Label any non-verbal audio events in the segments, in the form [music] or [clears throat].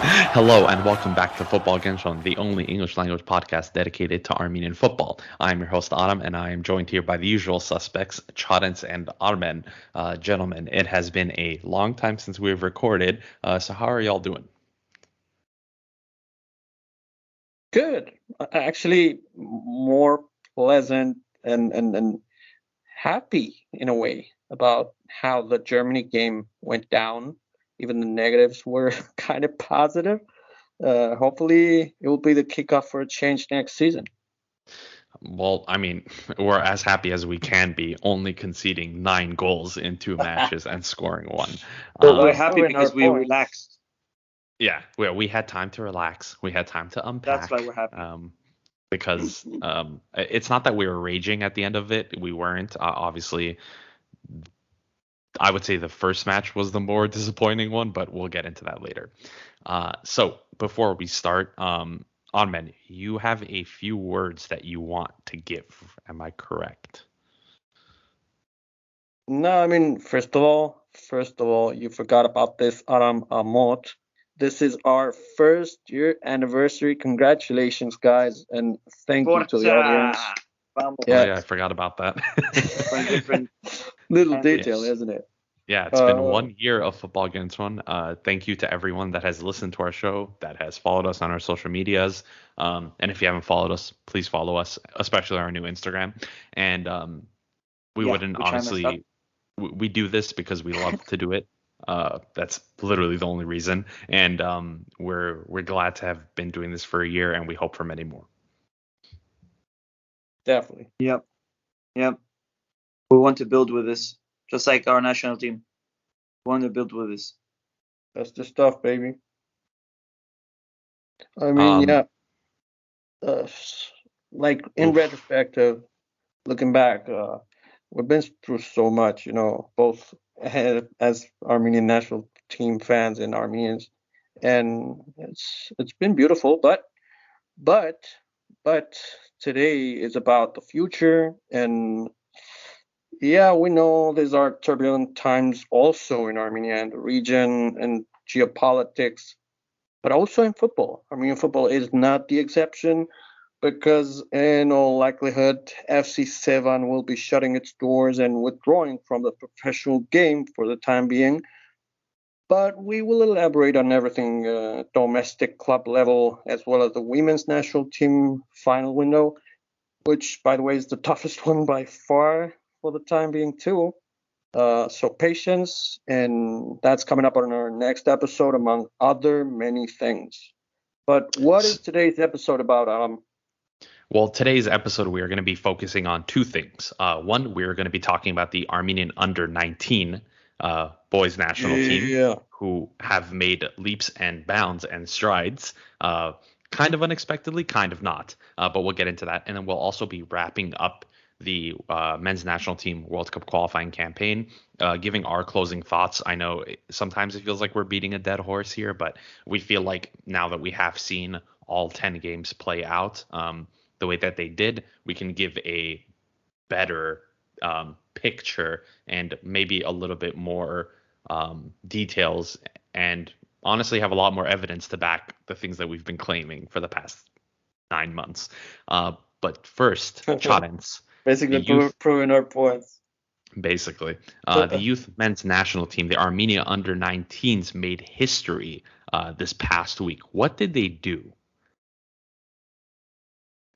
[laughs] Hello and welcome back to Football Kentron, the only English language podcast dedicated to Armenian football. I'm your host Adam, and I am joined here by the usual suspects, Chadens and Armen. Uh, gentlemen, it has been a long time since we've recorded, uh, so how are y'all doing? Good. Actually, more pleasant and, and, and happy in a way about how the Germany game went down even the negatives were [laughs] kind of positive. Uh, hopefully, it will be the kickoff for a change next season. Well, I mean, [laughs] we're as happy as we can be, only conceding nine goals in two [laughs] matches and scoring one. Well, um, we're happy because we points. relaxed. Yeah, we, we had time to relax. We had time to unpack. That's why we're happy. Um, because um, it's not that we were raging at the end of it. We weren't. Uh, obviously, I would say the first match was the more [laughs] disappointing one, but we'll get into that later. Uh, so before we start, um, Armen, you have a few words that you want to give. Am I correct? No, I mean, first of all, first of all, you forgot about this Aram Amot. This is our first year anniversary. Congratulations, guys, and thank Forza. you to the audience. Yeah. Oh, yeah, I forgot about that. [laughs] Little detail, yes. isn't it? Yeah, it's been uh, one year of Football Kentron. Uh, thank you to everyone that has listened to our show, that has followed us on our social medias. Um, and if you haven't followed us, please follow us, especially our new Instagram. And um, we yeah, wouldn't honestly, we, we, do this because we love to do it. Uh, that's literally the only reason. And um, we're we're glad to have been doing this for a year, and we hope for many more. Definitely. Yep. Yep. We want to build with this just like our national team. Want to build with us. That's the stuff, baby. I mean, um, yeah. Uh, like in oof. retrospective, looking back, uh, we've been through so much, you know, both as Armenian national team fans and Armenians, and it's it's been beautiful. But but but today is about the future and yeah, we know these are turbulent times also in Armenia and the region and geopolitics, but also in football. Armenian football is not the exception because, in all likelihood, FC Sevan will be shutting its doors and withdrawing from the professional game for the time being. But we will elaborate on everything uh, domestic club level as well as the women's national team final window, which, by the way, is the [laughs] toughest one by far for the time being too. Uh, so patience, and that's coming up on our next episode, among other many things. But what is today's episode about? Um, well, today's episode we are going to be focusing on two things. Uh, one, we're going to be talking about the Armenian under 19 uh, boys national team, who have made leaps and bounds and strides. Uh, kind of unexpectedly, kind of not. Uh, but we'll get into that, and then we'll also be wrapping up the uh, men's national team World Cup qualifying campaign, uh, giving our closing thoughts. I know sometimes it feels like we're beating a dead horse here, but we feel like now that we have seen all 10 games play out um, the way that they did, we can give a better um, picture and maybe a little bit more um, details and honestly have a lot more evidence to back the things that we've been claiming for the past nine months. Uh, but first, [laughs] Chadens. Basically, youth, proving our points. Basically, uh, the youth men's national team, the Armenia under 19s, made history uh, this past week. What did they do?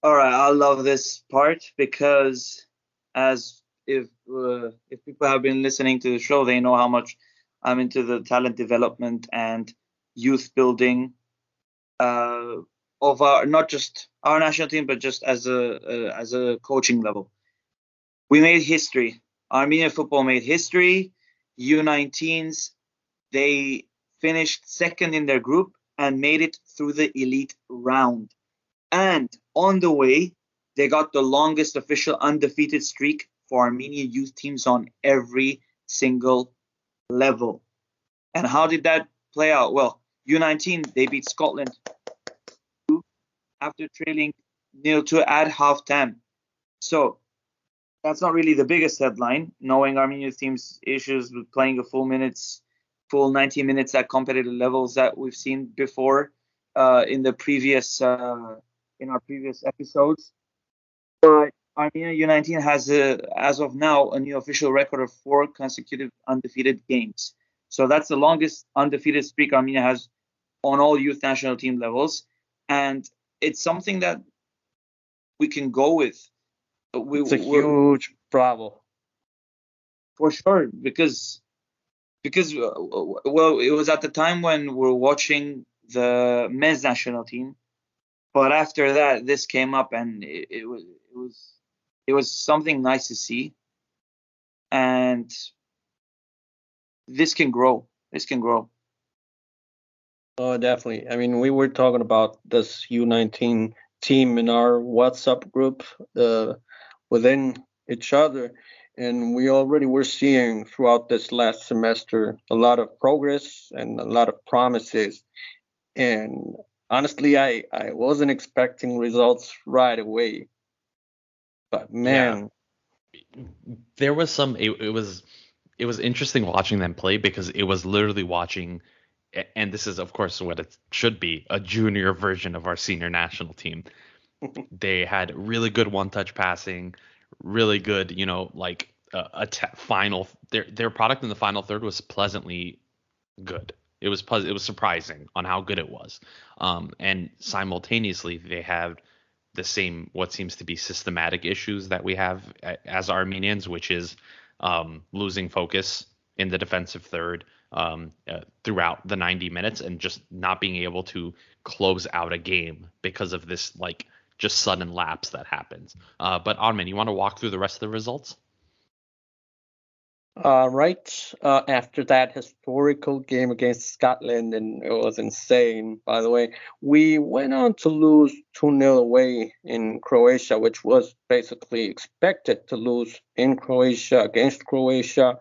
All right, I love this part because as if uh, if people have been listening to the show, they know how much I'm into the talent development and youth building uh, of our not just our national team, but just as a uh, as a coaching level. We made history. Armenian football made history. U19s, they finished second in their group and made it through the elite round. And on the way, they got the longest official undefeated streak for Armenian youth teams on every single level. And how did that play out? Well, U19, they beat Scotland after trailing nil to at halftime. So that's not really the biggest headline, knowing Armenia's team's issues with playing a full minutes, full 90 minutes at competitive levels that we've seen before uh, in the previous uh, in our previous episodes. But Armenia U19 has, a, as of now, a new official record of four consecutive undefeated games. So that's the longest undefeated streak Armenia has on all youth national team levels, and it's something that we can go with. We, it's a huge problem. For sure because because uh, well it was at the time when we are watching the men's national team. But after that this came up and it, it was it was it was something nice to see. And this can grow. This can grow. Oh definitely. I mean we were talking about this u19 team in our whatsapp group uh, within each other. And we already were seeing throughout this last semester a lot of progress and a lot of promises. And honestly i i wasn't expecting results right away. But man. Yeah. there was some it, it was it was interesting watching them play because it was literally watching and this is of course what it should be a junior version of our senior national team they had really good one touch passing really good, you know, like uh, final their their product in the final third was pleasantly good. It was it was surprising on how good it was. Um, and simultaneously they have the same what seems to be systematic issues that we have as Armenians, which is um, losing focus in the defensive third um, uh, throughout the 90 minutes and just not being able to close out a game because of this like just sudden lapse that happens. Uh, but Armin, you want to walk through the rest of the results? Uh, right uh, after that historical game against Scotland, and it was insane, by the way, we went on to lose 2 0 away in Croatia, which was basically expected to lose in Croatia against Croatia.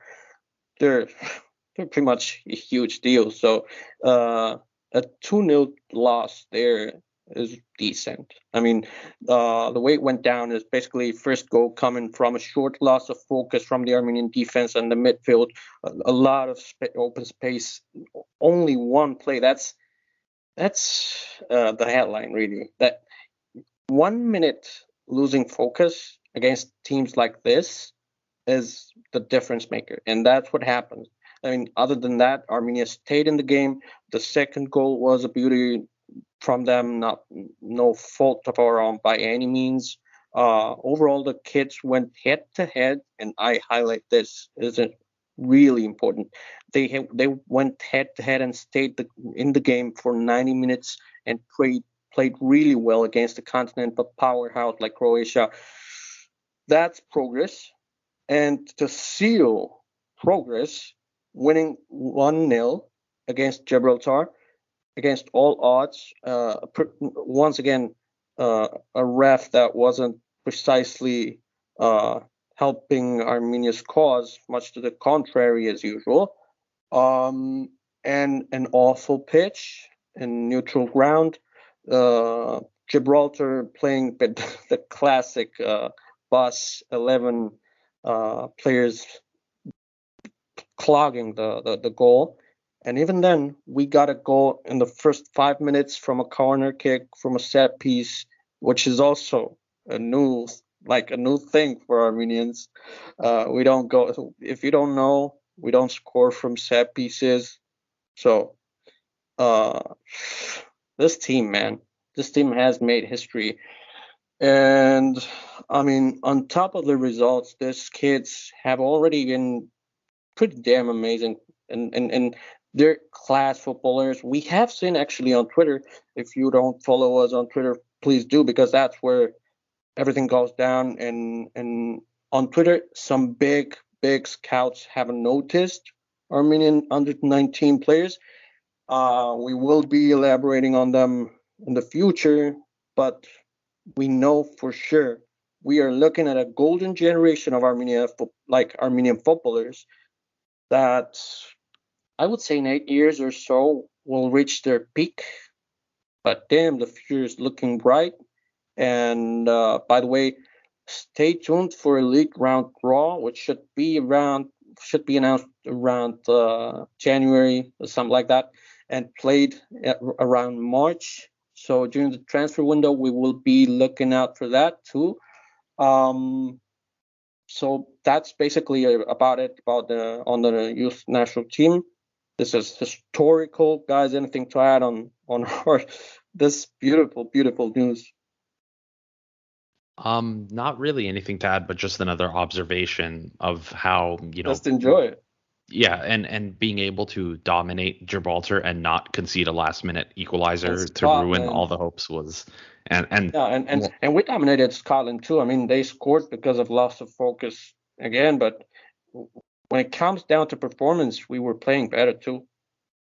They're, [laughs] they're pretty much a huge deal. So, uh, a 2 0 loss there is decent. I mean, uh, the way it went down is basically first goal coming from a short loss of focus from the Armenian defense and the midfield, a, a lot of sp- open space, only one play. That's that's uh, the headline really. That one minute losing focus against teams like this is the difference maker, and that's what happened. I mean, other than that, Armenia stayed in the game. The second goal was a beauty from them, not no fault of our own by any means. Uh, overall, the kids went head to head, and I highlight this is really important. They have, they went head to head and stayed the, in the game for 90 minutes and played played really well against a continental powerhouse like Croatia. That's progress, and to seal progress, winning one 0 against Gibraltar against all odds. Uh, once again, uh, a ref that wasn't precisely uh, helping Armenia's cause, much to the contrary as usual. Um, and an awful pitch in neutral ground. Uh, Gibraltar playing [laughs] the classic uh, bus 11 uh, players clogging the, the, the goal. And even then, we got a goal in the first five minutes from a corner kick from a set piece, which is also a new like a new thing for Armenians. Uh, we don't go if you don't know, we don't score from set pieces. So uh, this team, man, this team has made history. And I mean, on top of the results, these kids have already been pretty damn amazing. And and and they're class footballers. We have seen actually on Twitter. If you don't follow us on Twitter, please do because that's where everything goes down. And and on Twitter, some big big scouts have noticed Armenian under 19 players. Uh, we will be elaborating on them in the future, but we know for sure we are looking at a golden generation of Armenia, like Armenian footballers, that I would say in eight years or so will reach their peak. But damn, the future is looking bright. And uh, by the way, stay tuned for Elite Round Raw, which should be around should be announced around uh, January or something like that, and played around March. So during the transfer window, we will be looking out for that too. Um, so that's basically about it about the on the youth national team. This is historical, guys. Anything to add on on [laughs] our this beautiful, beautiful news? Um, not really anything to add, but just another observation of how you know. Just enjoy it. Yeah, and and being able to dominate Gibraltar and not concede a last minute equalizer to ruin all the hopes was, and and yeah, and and, and we dominated Scotland too. I mean, they scored because of loss of focus again, but when it comes down to performance, we were playing better too.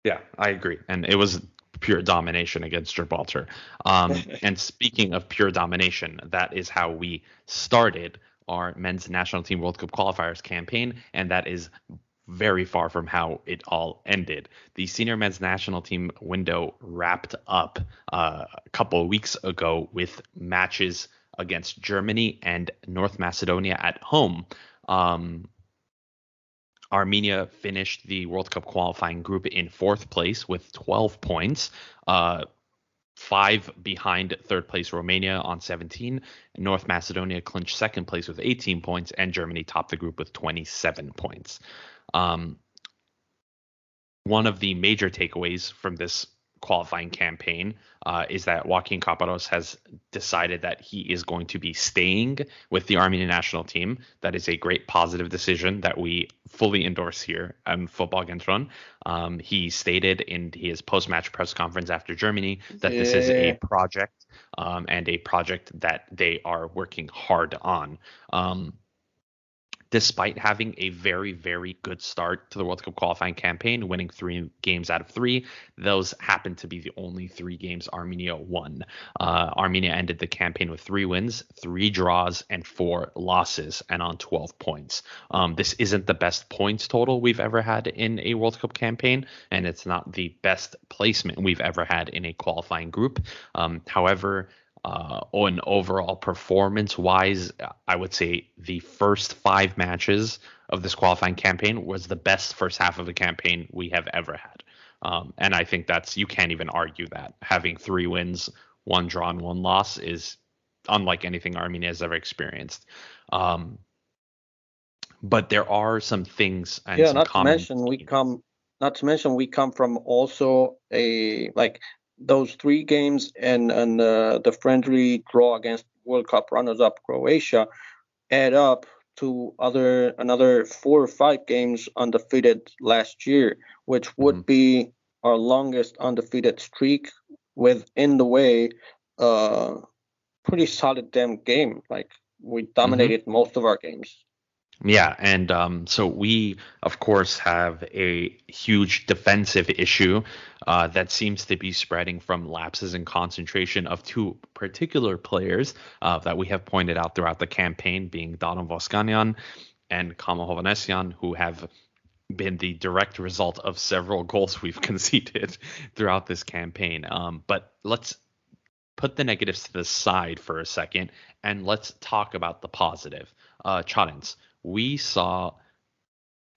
Yeah, I agree, and it was pure domination against Gibraltar. Um, [laughs] and speaking of pure domination, that is how we started our men's national team World Cup qualifiers campaign, and that is very far from how it all ended. The senior men's national team window wrapped up uh, a couple of weeks ago with matches against Germany and North Macedonia at home. Um, Armenia finished the World Cup qualifying group in fourth place with 12 points, uh, five behind third place Romania on 17. North Macedonia clinched second place with 18 points, and Germany topped the group with 27 points. Um, one of the major takeaways from this qualifying campaign uh, is that Joaquin Caparros has decided that he is going to be staying with the Armenian national team. That is a great positive decision that we fully endorse here on Football Kentron. Um, he stated in his post-match press conference after Germany that yeah. this is a project um, and a project that they are working hard on. Um, despite having a very, very good start to the World Cup qualifying campaign, winning three games out of three. Those happen to be the only three games Armenia won. Uh, Armenia ended the campaign with three wins, three draws, and four losses, and on 12 points. Um, this isn't the best points total we've ever had in a World Cup campaign, and it's not the best placement we've ever had in a qualifying group. Um, however, uh, on overall performance wise, I would say the first five matches of this qualifying campaign was the best first half of the campaign we have ever had. Um, and I think that's, you can't even argue that. Having three wins, one draw, and one loss is unlike anything Armenia has ever experienced. Um, but there are some things and yeah, some not to mention we come not to mention we come from also a like those three games and and uh, the friendly draw against World Cup runners-up Croatia add up to other another four or five games undefeated last year, which would mm-hmm. be our longest undefeated streak within the way uh pretty solid damn game. Like we mm-hmm. dominated mm-hmm. most of our games. Yeah, and um, so we, of course, have a huge defensive issue uh, that seems to be spreading from lapses in concentration of two particular players uh, that we have pointed out throughout the campaign, being Donald Voskanian and Kamo Hovhannisyan, who have been the direct result of several goals [laughs] we've conceded throughout this campaign. Um, but let's put the negatives to the side for a second and let's talk about the positive. Uh, Chadens, we saw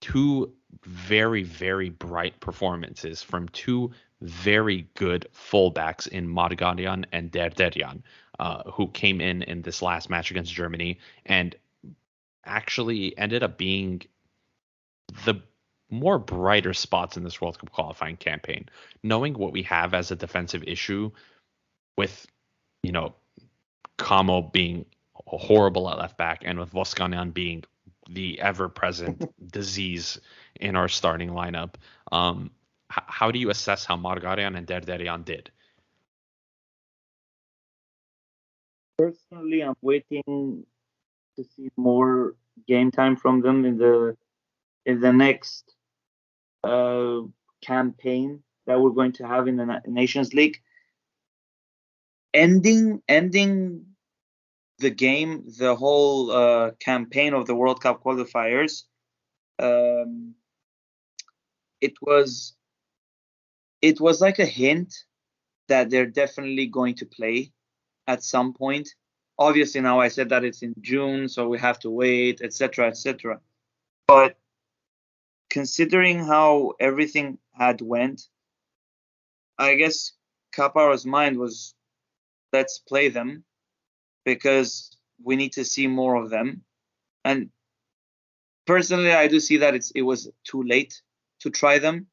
two very, very bright performances from two very good fullbacks in Margarian and Derderian, uh, who came in in this last match against Germany and actually ended up being the more brighter spots in this World Cup qualifying campaign. Knowing what we have as a defensive issue with, you know, Kamo being horrible at left back and with Voskanian being the ever-present [laughs] disease in our starting lineup. Um, h- how do you assess how Margarian and Derderian did? Personally, I'm waiting to see more game time from them in the in the next uh, campaign that we're going to have in the Nations League. Ending ending the game, the whole uh, campaign of the World Cup qualifiers, um, it was it was like a hint that they're definitely going to play at some point. Obviously, now I said that it's in June, so we have to wait, etc., etc. But considering how everything had went, I guess Caparros's mind was let's play them because we need to see more of them. And personally, I do see that it's it was too late to try them.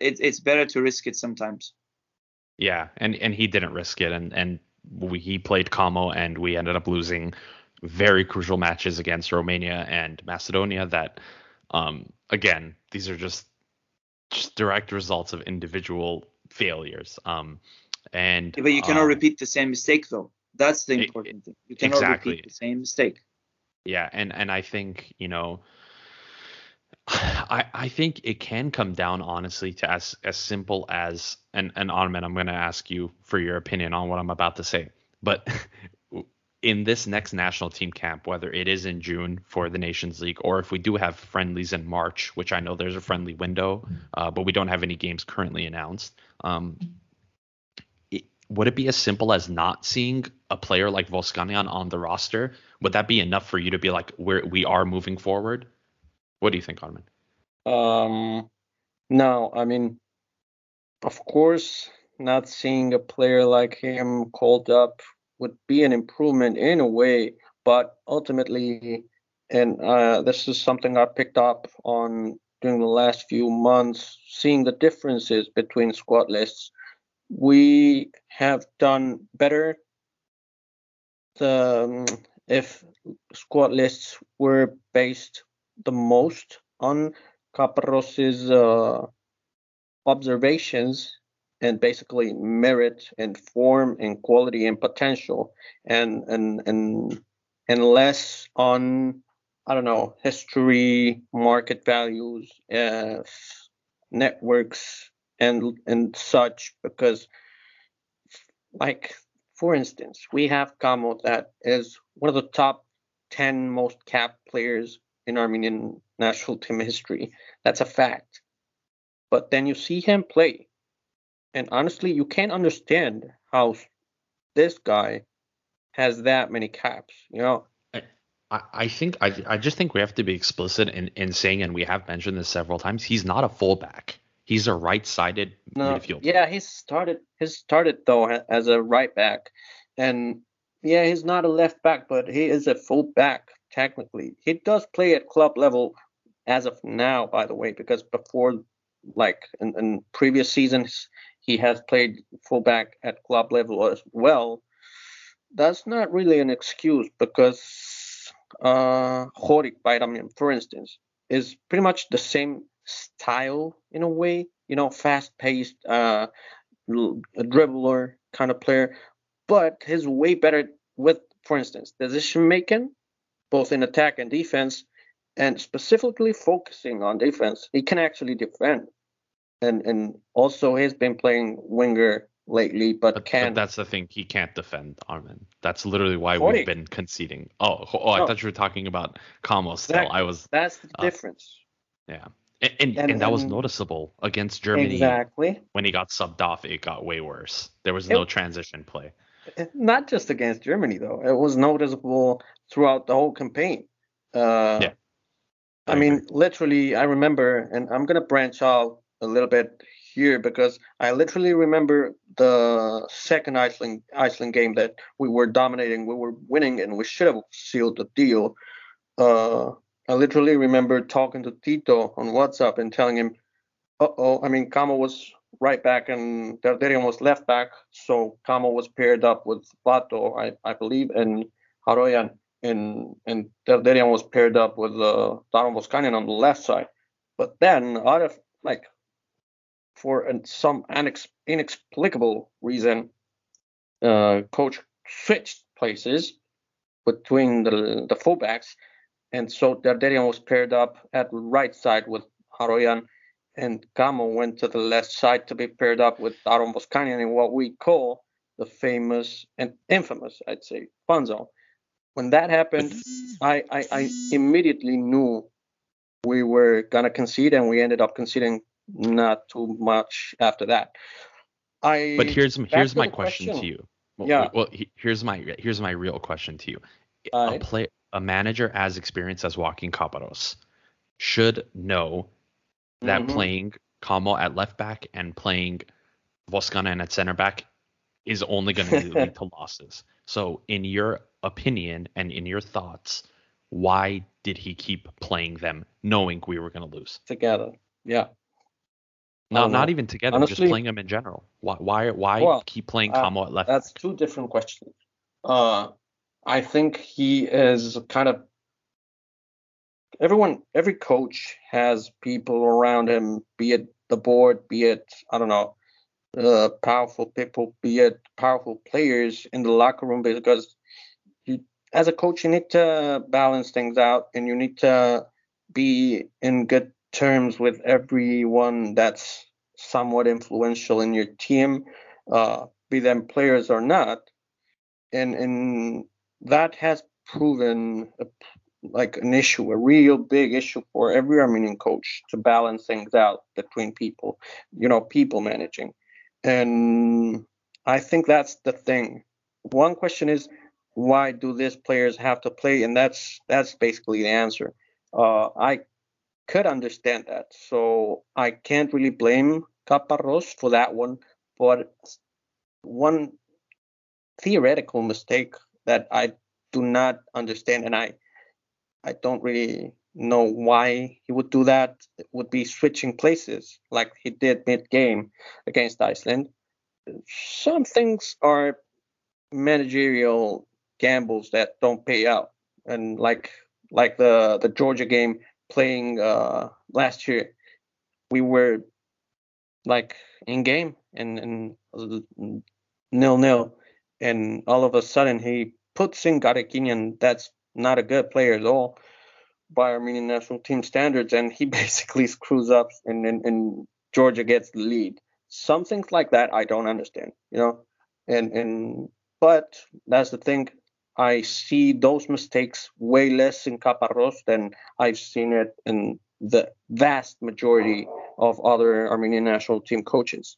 It, it's better to risk it sometimes. Yeah, and and he didn't risk it, and and we, he played Como, and we ended up losing very crucial matches against Romania and Macedonia. That, um, again, these are just just direct results of individual failures. Um, and Yeah, but you cannot um, repeat the same mistake, though. That's the important thing. You cannot exactly. repeat the same mistake. Yeah, and and I think you know, I I think it can come down honestly to as as simple as and and Armin, I'm going to ask you for your opinion on what I'm about to say, but. [laughs] In this next national team camp, whether it is in June for the Nations League or if we do have friendlies in March, which I know there's a friendly window, uh, but we don't have any games currently announced. Um, it, would it be as simple as not seeing a player like Voskanian on the roster? Would that be enough for you to be like, we're we are moving forward? What do you think, Armin? Um, no, I mean, of course, not seeing a player like him called up would be an improvement in a way, but ultimately, and uh, this is something I picked up on during the last few months, seeing the differences between squad lists. We have done better. The, um, if squad lists were based the most on Caparros's uh, observations and basically merit and form and quality and potential and and and and less on I don't know history, market values, uh, networks and and such because like for instance we have Kamo that is one of the top 10 most capped players in Armenian national team history. That's a fact. But then you see him play, and honestly, you can't understand how this guy has that many caps. You know, I, think I I just think we have to be explicit in, in saying, and we have mentioned this several times, he's not a fullback. He's a right-sided no, midfield. yeah, he started. He started though as a right back, and yeah, he's not a left back, but he is a full back technically. He does play at club level as of now, by the way, because before, like in, in previous seasons, he has played fullback at club level as well. That's not really an excuse because uh, Horik Bayramyan, for instance, is pretty much the same style in a way. You know, fast-paced, uh, l- a dribbler kind of player, but he's way better with, for instance, decision making, both in attack and defense, and specifically focusing on defense. He can actually defend, and and also he's been playing winger lately, but, But, can but that's the thing. He can't defend Armin. That's literally why Horik. we've been conceding. Oh, oh, I No. thought you were talking about still. Exactly. I was, that's the uh, difference. yeah. And, and, And- and that was noticeable against Germany Exactly. when he got subbed off. It got way worse. There was no transition play. Not just against Germany though. It was noticeable throughout the whole campaign. Uh, Yeah, I, I mean, literally, I remember, and I'm gonna branch out a little bit here because I literally remember the second Iceland Iceland game that we were dominating, we were winning, and we should have sealed the deal. Uh, I literally remember talking to Tito on WhatsApp and telling him, "Uh oh." I mean, Kamo was right back and Derderian was left back, so Kamo was paired up with Vato, I, I believe, and Haroyan, and and Derderian was paired up with uh, Daron Voskanian on the left side. But then, out of like, for an, some unex- inexplicable reason, uh, coach switched places between the the fullbacks, and so Derderian was paired up at right side with Haroyan, and Kamo went to the left side to be paired up with Daron Voskanian in what we call the famous and infamous, I'd say, fun zone. When that happened, I, I, I immediately knew we were gonna concede, and we ended up conceding not too much after that. I But here's here's my the question, to you. Well, Yeah. Well, here's my here's my real question to you. A Alright. play a manager as experienced as Joaquin Caparros should know that Mhm. playing Kamo at left back and playing Voskanian at center back is only going [laughs] to lead to losses. So, in your opinion and in your thoughts, why did he keep playing them knowing we were going to lose? together. Yeah. No, don't know. even together, just playing them in general. Why why why Well, keep playing uh, Kamo at left That's two different questions. Uh, I think he is kind of everyone. Every coach has people around him, be it the board, be it I don't know, uh, powerful people, be it powerful players in the locker room, because you, as a coach, you need to balance things out, and you need to be in good terms with everyone that's somewhat influential in your team, uh, be them players or not and and that has proven a, like an issue, a real big issue for every Armenian coach to balance things out between people, you know, people managing, and I think that's the thing. One question is why do these players have to play, and that's that's basically the answer. Uh, I could understand that, so I can't really blame Caparros for that one, but one theoretical mistake that I do not understand, and I I don't really know why he would do that. It would be switching places like he did mid game against Iceland. Some things are managerial gambles that don't pay out, and like like the the Georgia game playing uh, last year, we were like in game and and nil nil and all of a sudden he puts in Garekinian that's not a good player at all by Armenian national team standards and he [laughs] basically screws up and, and, and Georgia gets the lead. Some things like that I don't understand, you know. And and but that's the thing. I see those mistakes way less in Caparros than I've seen it in the vast majority of other Armenian national team coaches.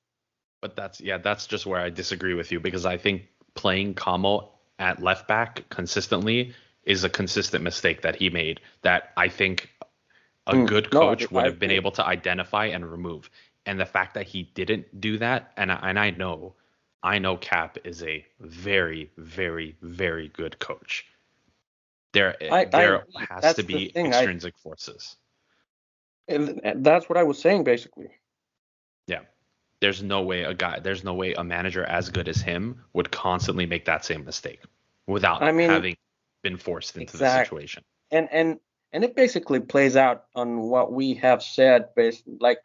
But that's yeah, that's just where I disagree with you because I think playing Kamo at left back consistently is a consistent mistake that he made that I think a Mm, good no, I coach would I have been agree. able to identify and remove. And the fact that he didn't do that, and I, and I know, I know Cap is a very, very, very good coach. There, I- I there has to be thing, I- extrinsic forces. And that's what I was saying basically. Yeah. There's no way a guy, there's no way a manager as good as him would constantly make that same mistake without I mean- having been forced into the situation. and and and it basically plays out on what we have said based like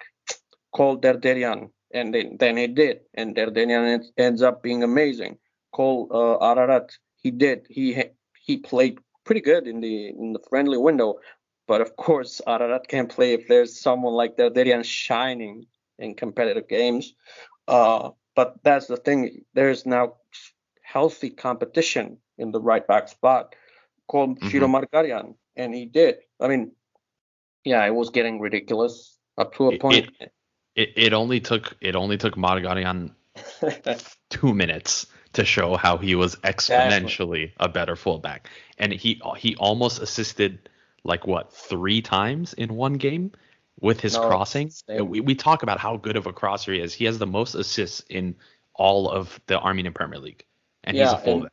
call Derderian and then, then he did and Derderian ends- ends up being amazing call uh, Ararat he did he he played pretty good in the in the friendly window but of course Ararat can't play if there's someone like Derderian shining in competitive games uh but that's the thing there's now healthy competition in the right back spot called Mhm. Shiro Margarian, and he did. I mean, yeah, it was getting ridiculous up to a It- point. It, it only took it only took Margarian [laughs] two minutes to show how he was exponentially a better fullback, and he he almost assisted like what three times in one game with his No, crossing. same. We, we talk about how good of a crosser he is. He has the most assists in all of the Armenian Premier League, and he's a and- fullback.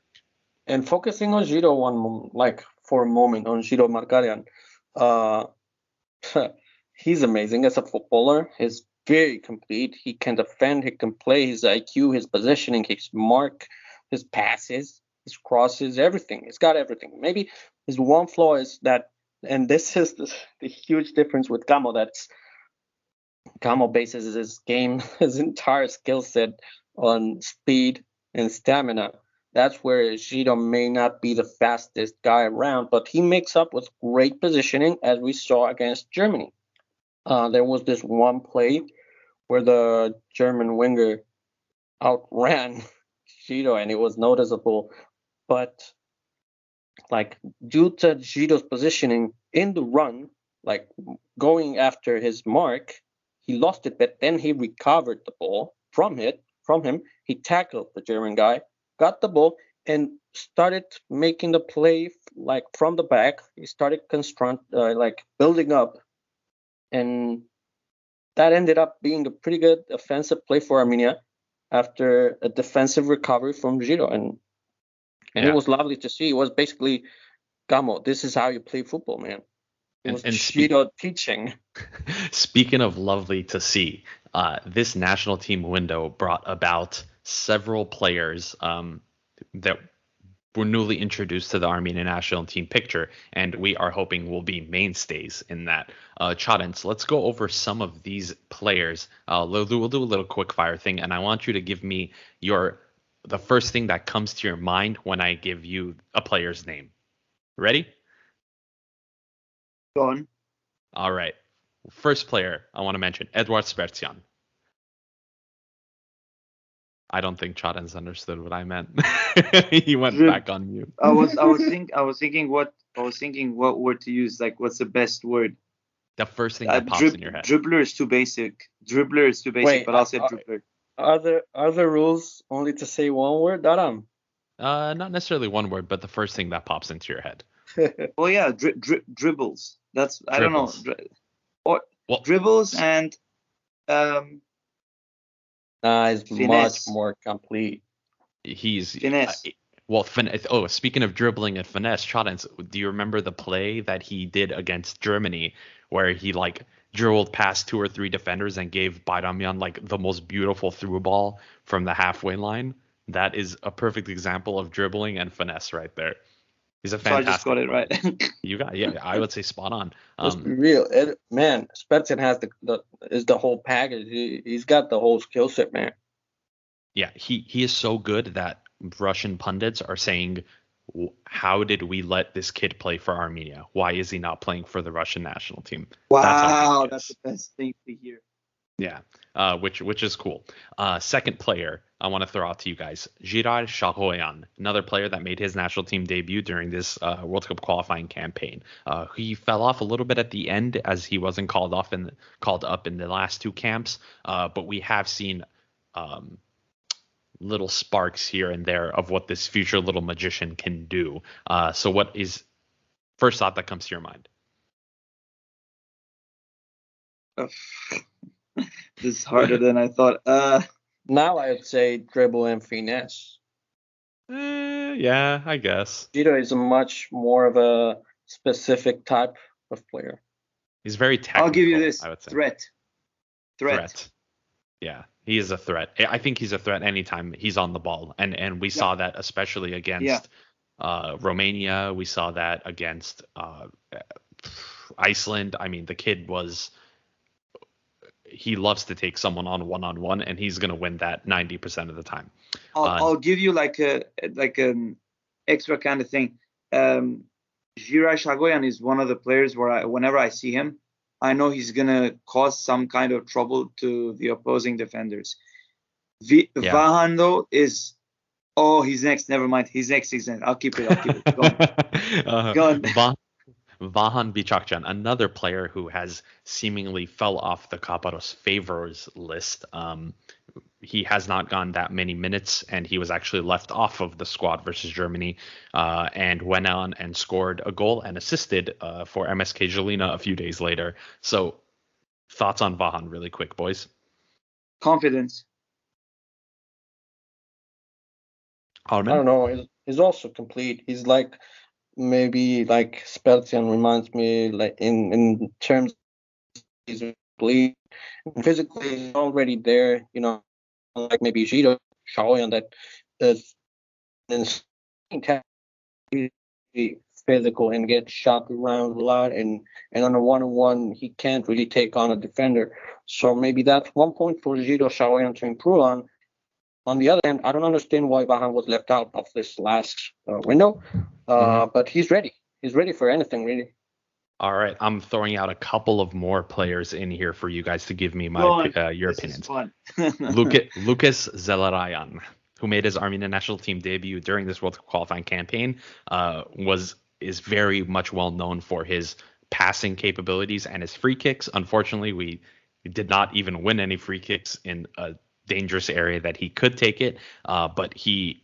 and focusing on Giro one like for a moment on Giro Margarian, uh, [laughs] he's amazing as a footballer. He's very complete. He can defend. He can play. His IQ, his positioning, his mark, his passes, his crosses, everything. He's got everything. Maybe his one flaw is that, and this is the, the huge difference with Gamo. That's Gamo bases his game, [laughs] his entire skill set on speed and stamina. That's where Giro may not be the fastest guy around, but he makes up with great positioning, as we saw against Germany. Uh, there was this one play where the German winger outran [laughs] Giro, and it was noticeable. But like due to Giro's positioning in the run, like going after his mark, he lost it, but then he recovered the ball from it from him. He tackled the German guy, got the ball, and started making the play like from the back. He started construct uh, like building up and that ended up being a pretty good offensive play for Armenia after a defensive recovery from Giro, and and yeah. it was lovely to see. It was basically, Gamo, this is how you play football, man. It was and, and Giro spe- teaching. [laughs] [laughs] Speaking of lovely to see, uh, this national team window brought about several players um, that were newly introduced to the Armenian national team picture, and we are hoping will be mainstays in that. Uh, Chadens, let's go over some of these players. Uh, we'll do a little quick fire thing, and I want you to give me your the first thing that comes to your mind when I give you a player's name. Ready? Go on. All right. First player I want to mention, Edward Spertsyan. I don't think Chadens understood what I meant. [laughs] he went back on mute. I was I was [laughs] think I was thinking what I was thinking what word to use. Like what's the best word? The first thing that uh, pops drib- in your head. Dribbler is too basic. Dribbler is too basic, Wait, but I'll say uh, dribbler. Are there are there rules only to say one word, Daram? Uh, not necessarily one word, but the first thing that pops into your head. well, [laughs] yeah, dri- dri- dribbles. That's I don't know. Dri- or well, dribbles and um Nah, he's finesse. much more complete. He's finesse. Uh, well, fin- oh, speaking of dribbling and finesse, Chadens, do you remember the play that he did against Germany where he like dribbled past two or three defenders and gave Bayramyan like the most beautiful through ball from the halfway line? That is a perfect example of dribbling and finesse right there. He's a fantastic. So I just got it right. [laughs] you got yeah, I would say spot on. [laughs] Um, Let's be real, it, man. Spencer has the, the is the whole package. He, he's got the whole skill set, man. Yeah, he he is so good that Russian pundits are saying, "How did we let this kid play for Armenia? Why is he not playing for the Russian national team?" Wow, that's, that's the best thing to hear. Yeah, uh, which which is cool. Uh, second player I want to throw out to you guys, Giray Shahoyan, another player that made his national team debut during this uh, World Cup qualifying campaign. Uh, he fell off a little bit at the end as he wasn't called off in called up in the last two camps, uh, but we have seen um, little sparks here and there of what this future little magician can do. Uh, so, what is first thought that comes to your mind? [laughs] this is harder than I thought. Uh, now I would say dribble and finesse. Eh, yeah, I guess. Giro is a much more of a specific type of player. He's very technical. I'll give you this I would say. threat. Threat. Threat. Yeah, he is a threat. I think he's a threat anytime he's on the ball, and and we yeah. saw that especially against yeah. uh, Romania. We saw that against uh, Iceland. I mean, the kid was he loves to take someone on one on one, and he's going to win that 90% of the time. I'll, uh, I'll, give you like a like an extra kind of thing. Um, Giray Shahoyan is one of the players where I, whenever I see him, I know he's going to cause some kind of trouble to the opposing defenders. V- yeah. Vahan though is oh he's next. Never mind. He's next. He's next. I'll keep it. I'll keep it. Go on. uh, [laughs] Go on. Vahan Bichakhchyan, another player who has seemingly fell off the Caparros favors list. Um, he has not gone that many minutes, and he was actually left off of the squad versus Germany, uh, and went on and scored a goal and assisted uh, for MSK Zilina a few days later. So, thoughts on Vahan, really quick, boys? Confidence. I don't know. He's, he's also complete. He's like maybe like Spertsyan reminds me like in in terms bleed physically he's already there, you know, like maybe Giro showing that is physical and get shot around a lot and and on a one on one he can't really take on a defender. So maybe that's one point for Giro Shahoyan to improve on. On the other hand, I don't understand why Vahan was left out of this last uh, window, uh, mm-hmm. but he's ready. He's ready for anything, really. All right, I'm throwing out a couple of more players in here for you guys to give me my uh, your this opinions. [laughs] Lucas, Lucas Zelarayan, who made his Armenian national team debut during this World Cup qualifying campaign, uh, was is very much well known for his passing capabilities and his free kicks. Unfortunately, we did not even win any free kicks in a dangerous area that he could take it, uh, but he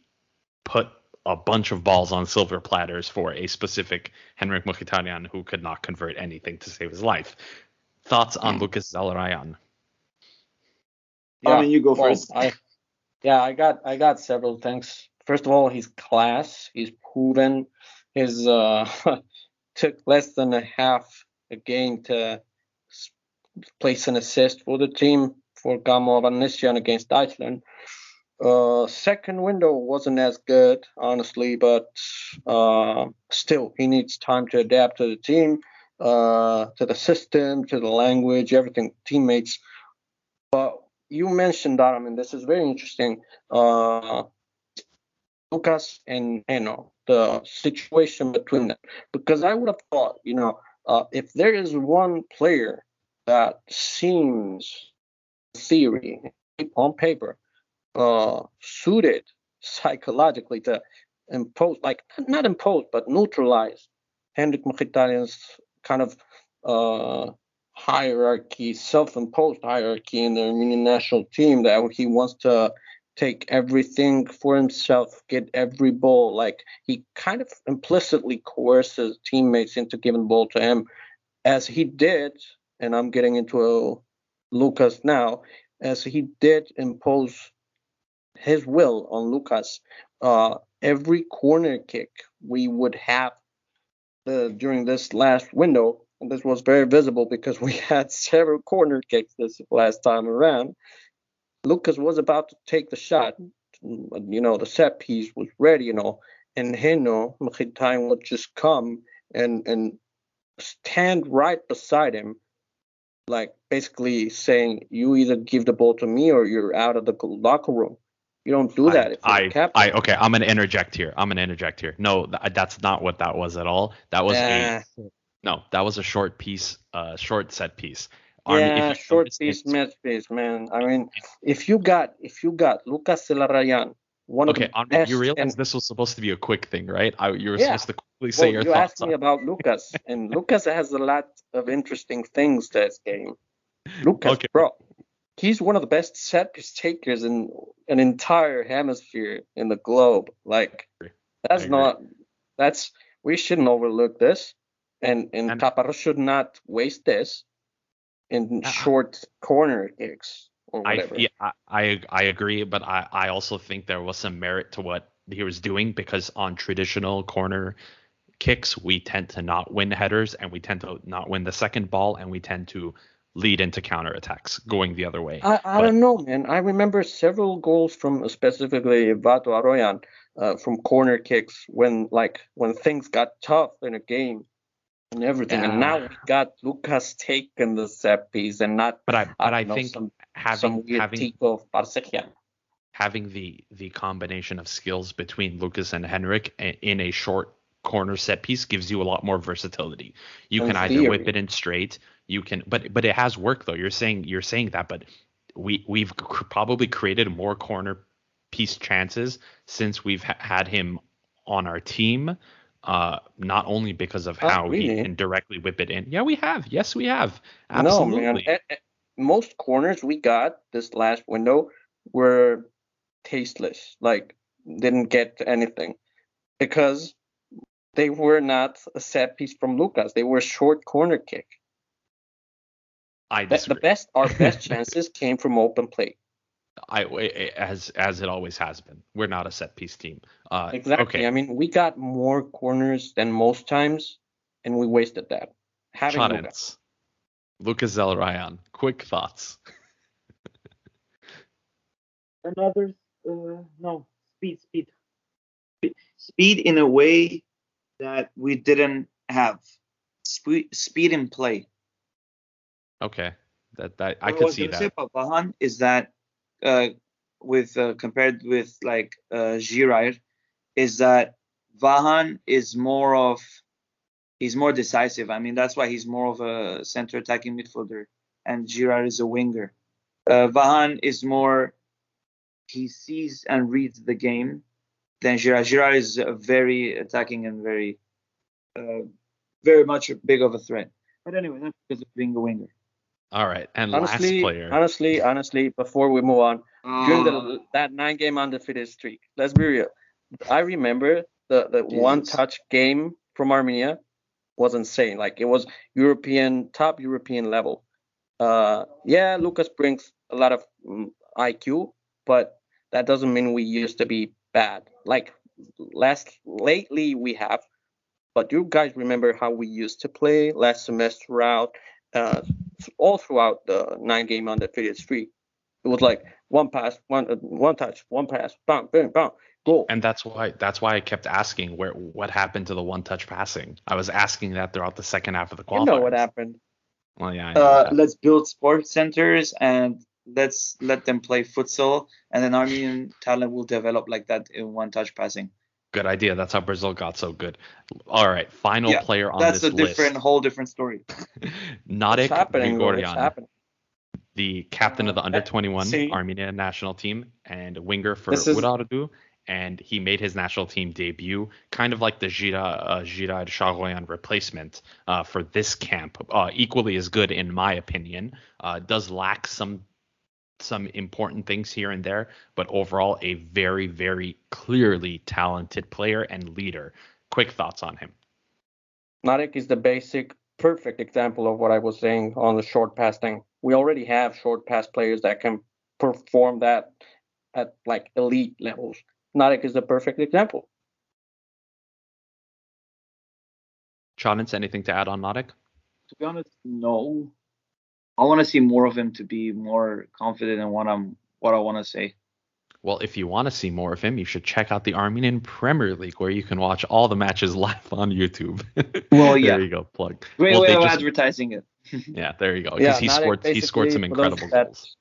put a bunch of balls on silver platters for a specific Henrik Mkhitaryan who could not convert anything to save his life. Thoughts on Lucas Zelarayan? Yeah, I mean, you go well, first. I, yeah, I got I got several things. First of all, he's class. He's proven. His uh, [laughs] took less than a half a game to place an assist for the team for Kamo Hovhannisyan against Iceland. Uh, second window wasn't as good, honestly, but uh, still, he needs time to adapt to the team, uh, to the system, to the language, everything, teammates. But you mentioned that. I mean, this is very interesting. Uh, Lucas and Heno, the situation between them, because I would have thought, you know, uh, if there is one player that seems theory on paper uh, suited psychologically to impose, like not impose, but neutralize Henrik Mkhitaryan's kind of uh, hierarchy, self-imposed hierarchy in the Armenian national team that he wants to take everything for himself, get every ball. Like he kind of implicitly coerces teammates into giving the ball to him, as he did. And I'm getting into a Lucas now, as he did impose his will on Lucas. Uh, every corner kick we would have uh, during this last window, and this was very visible because [laughs] we had several corner kicks this last time around. Lucas was about to take the shot. You know, the set piece was ready, you know, and Heno Mkhitaryan would just come and and stand right beside him, like basically saying, "You either give the ball to me or you're out of the locker room." You don't do that. I, I, I, okay. I'm gonna interject here. I'm gonna interject here. No, th- that's not what that was at all. That was a no. That was a short piece, uh, short set piece. Army, yeah, short piece, match piece, man. I mean, if you got if you got Lucas Zelarayan, one okay, of the best you realize and, this was supposed to be a quick thing, right? I, you were yeah. supposed to quickly say well, your you thoughts. You asked on. me about Lucas, and Lucas has a lot of interesting things to his game. Lucas, okay. bro, he's one of the best set piece takers in an entire hemisphere in the globe. Like that's not that's we shouldn't overlook this, and and, and should not waste this in uh, short corner kicks or whatever. I, yeah, I I agree, but I I also think there was some merit to what he was doing because on traditional corner kicks we tend to not win headers and we tend to not win the second ball and we tend to lead into counterattacks going the other way. I, I but, don't know, man. I remember several goals from specifically Vato Haroyan uh, from corner kicks when like when things got tough in a game and everything. Yeah. And now we got Lucas taking the set piece and not. But I, but I, I know, think some, having some weird having of having the the combination of skills between Lucas and Henrik in a short corner set piece gives you a lot more versatility. You In can either theory. whip it in straight. You can, but but it has worked though. You're saying you're saying that, but we we've cr- probably created more corner piece chances since we've ha- had him on our team uh, not only because of Not how he really. can directly whip it in. Yeah, we have. Yes, we have. Absolutely. No, man. Eh, eh, most corners we got this last window were tasteless. Like didn't get anything because they were not a set piece from Lucas. They were a short corner kick. I Be- The best, our best [laughs] chances came from open play. I as as it always has been. We're not a set piece team. Uh, Exactly. Okay. I mean, we got more corners than most times, and we wasted that. Having Lucas. Chance. Lucas Zelarayan. Quick thoughts. Another uh, no speed, speed, Speed- speed in a way that we didn't have. Speed, speed in play. Okay. That that I What could see gonna say that. about Vahan is that uh, with uh, compared with like uh, Giroud, is that Vahan is more of he's more decisive. I mean that's why he's more of a center attacking midfielder, and Giroud is a winger. Uh, Vahan is more he sees and reads the game than Giroud. Giroud is very attacking and very uh, very much big of a threat. But anyway, that's because of being a winger. All right. And Honestly, last player. honestly, honestly, before we move on, during Uh, the, that nine game undefeated streak, let's be real. I remember the, the one-touch game from Armenia was insane. Like it was European, top European level. uh, yeah, Lucas brings a lot of um, IQ, but that doesn't mean we used to be bad. Like last lately we have, but you guys remember how we used to play last semester out, uh, all throughout the nine game undefeated streak. It was like one pass, one uh, one touch, one pass, bam, bam, bam, goal. And that's why that's why I kept asking where what happened to the one touch passing. I was asking that throughout the second half of the qualifiers. You know what happened. Well, yeah. Uh, let's build sports centers and let's let them play futsal, and then Armenian talent will develop like that in one touch passing. Good idea. That's how Brazil got so good. All right, final Yeah, player on That's this a different, list. whole different story. [laughs] Narek It's happening. It's happening. the captain of the under Uh, 21 see- Armenia national team and winger for is-. And he made his national team debut, kind of like the Gira uh, Zhirayr Shaghoyan replacement uh, for this camp. Uh, equally as good, in my opinion. Uh, does lack some some important things here and there, but overall a very, very clearly talented player and leader. Quick thoughts on him. Narek is the basic, perfect example of what I was saying on the short pass thing. We already have short pass players that can perform that at like elite levels. Narek is the perfect example. Chonitz, anything to add on Narek? To be honest, no. I want to see more of him to be more confident in what I'm what I want to say. Well, if you want to see more of him, you should check out the Armenian Premier League, where you can watch all the matches [laughs] live on YouTube. [laughs] Well, yeah. there you go, plug. Great Well, way of just- advertising it. [laughs] Yeah, there you go. Yeah, Because he Narek scored, he scored some incredible that- goals.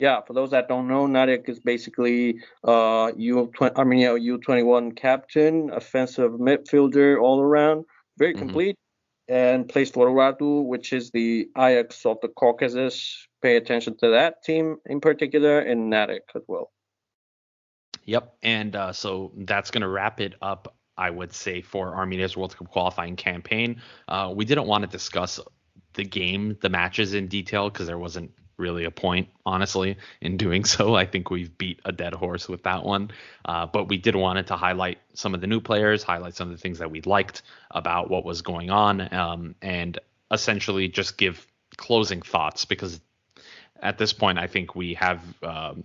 Yeah, for those that don't know, Narek is basically uh U Armenia U21 captain, offensive midfielder all around, very Mhm. complete, and for Urartu, which is the Ajax of the Caucasus. Pay attention to that team in particular, and Narek as well. Yep. And uh, so that's going to wrap it up, I would say, for Armenia's World Cup qualifying campaign. Uh, we didn't want to discuss the game, the matches in detail, because there wasn't really a point, honestly, in doing [laughs] so. I think we've beat a dead horse with that one. Uh, but we did wanted to highlight some of the new players, highlight some of the things that we liked about what was going on, um, and essentially just give closing thoughts because at this point, I think we have um,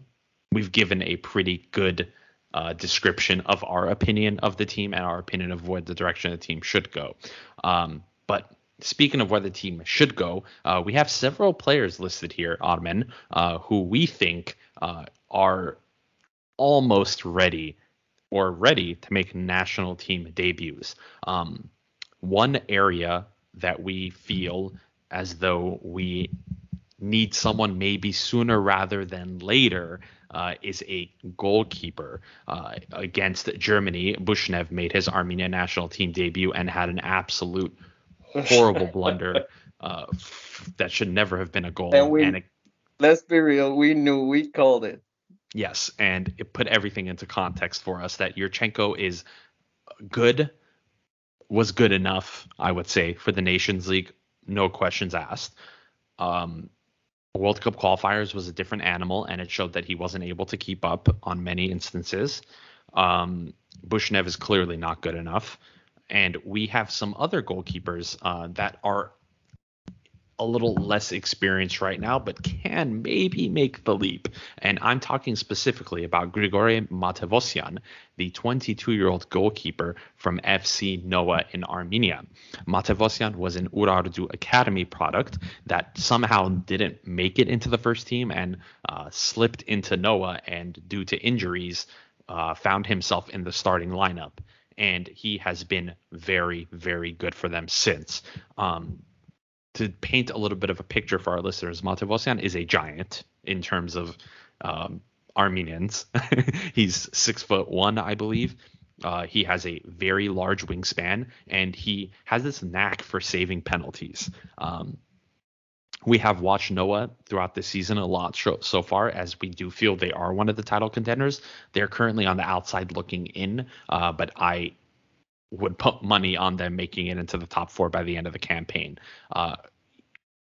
we've given a pretty good uh, description of our opinion of the team and our opinion of where the direction of the team should go. Um, but speaking of where the team should go, uh, we have several players listed here, Ottoman, uh, who we think uh, are almost ready or ready to make national team debuts. Um, one area that we feel as though we need someone maybe sooner rather than later uh, is a goalkeeper. Uh, against Germany, Buchnev made his Armenia national team debut and had an absolute horrible blunder uh, that should never have been a goal. And we- it- Let's be real, we knew we called it. Yes, and it put everything into context for us that Yurchenko is good, was good enough, I would say, for the Nations League, no questions asked. Um, World Cup qualifiers was a different animal, and it showed that he wasn't able to keep up on many instances. Um, Buchnev is clearly not good enough, and we have some other goalkeepers uh, that are a little less experienced right now, but can maybe make the leap. And I'm talking specifically about Grigory Matevosyan, the 22 year old goalkeeper from FC Noah in Armenia. Matevosyan was an Urartu Academy product that somehow didn't make it into the first team and uh, slipped into Noah, and due to injuries, uh, found himself in the starting lineup. And he has been very, very good for them since. Um, to paint a little bit of a picture for our listeners, Matevosyan is a giant in terms of um, Armenians. [laughs] He's six foot one, I believe. Uh, he has a very large wingspan, and he has this knack for saving penalties. Um, we have watched Noah throughout the season a lot so, so far, as we do feel they are one of the title contenders. They're currently on the outside looking in, uh, but I would put money on them making it into the top four by the end of the campaign. Uh,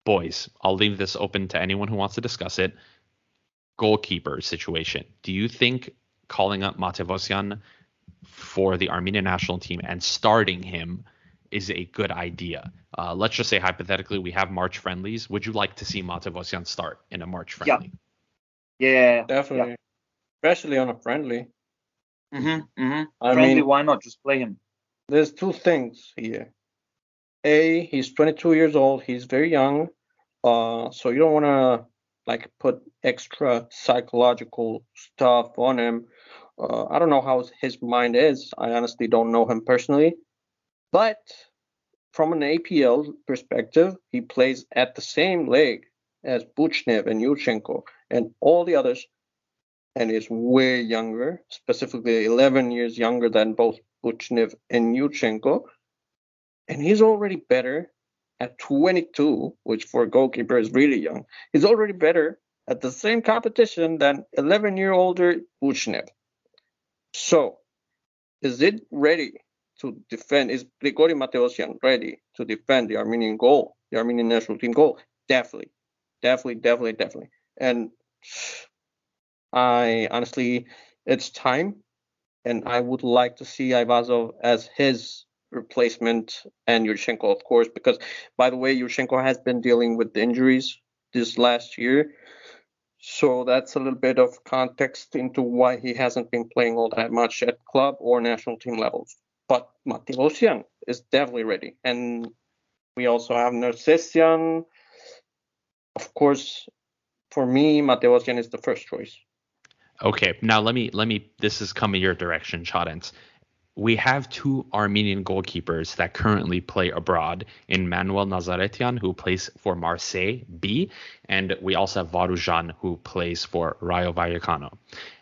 boys, I'll leave this open to anyone who wants to discuss it. Goalkeeper situation. Do you think calling up Matevosyan for the Armenian national team and starting him is a good idea. Uh, let's just say hypothetically we have March friendlies. Would you like to see Matevosyan start in a March friendly? Yeah, yeah, Definitely. Especially on a friendly. Mm-hmm, mm-hmm. I Friendly, mean- why not? Just play him. There's two things here. A, he's 22 years old. He's very young. Uh, so you don't want to like put extra psychological stuff on him. Uh, I don't know how his mind is. I honestly don't know him personally. But from an APL perspective, he plays at the same leg as Buchnev and Yurchenko and all the others, and is way younger, specifically 11 years younger than both Buchnev and Yurchenko. And he's already better at 22, which for a goalkeeper is really young. He's already better at the same competition than 11 year older Buchnev. So, is it ready to defend? Is Grigori Matevosyan ready to defend the Armenian goal, the Armenian national team goal? Definitely, definitely, definitely, definitely. And I honestly, it's time, and I would like to see Aivazov as his replacement and Yurchenko, of course, because by the way, Yurchenko has been dealing with injuries this last year. So that's a little bit of context into why he hasn't been playing all that much at club or national team levels. But Matevosyan is definitely ready. And we also have Nersessian. Of course, for me, Matevosyan is the first choice. Okay, now let me let me. This is coming your direction, Chadens. We have two Armenian goalkeepers that currently play abroad in Manuel Nazaretian, who plays for Marseille B, and we also have Varujan, who plays for Rayo Vallecano.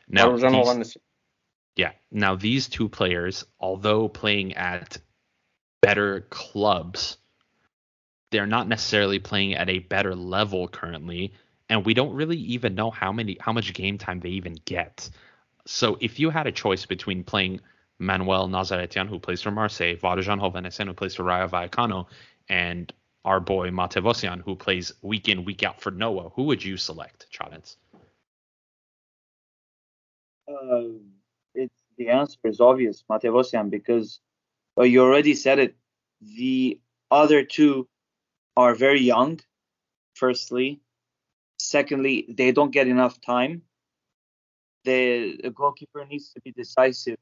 Now, Varujan these-. Yeah. Now these two players, although playing at better clubs, they're not necessarily playing at a better level currently, and we don't really even know how many how much game time they even get. So if you had a choice between playing Manuel Nazaretian, who plays for Marseille, Varujan Hovhannisyan, who plays for Rayo Vallecano, and our boy Matevosyan, who plays week in week out for Noah, who would you select, Chadens? It's um, the answer is obvious, Matevosyan, because uh, you already said it. The other two are very young. Firstly, secondly, they don't get enough time. The, the goalkeeper needs to be decisive,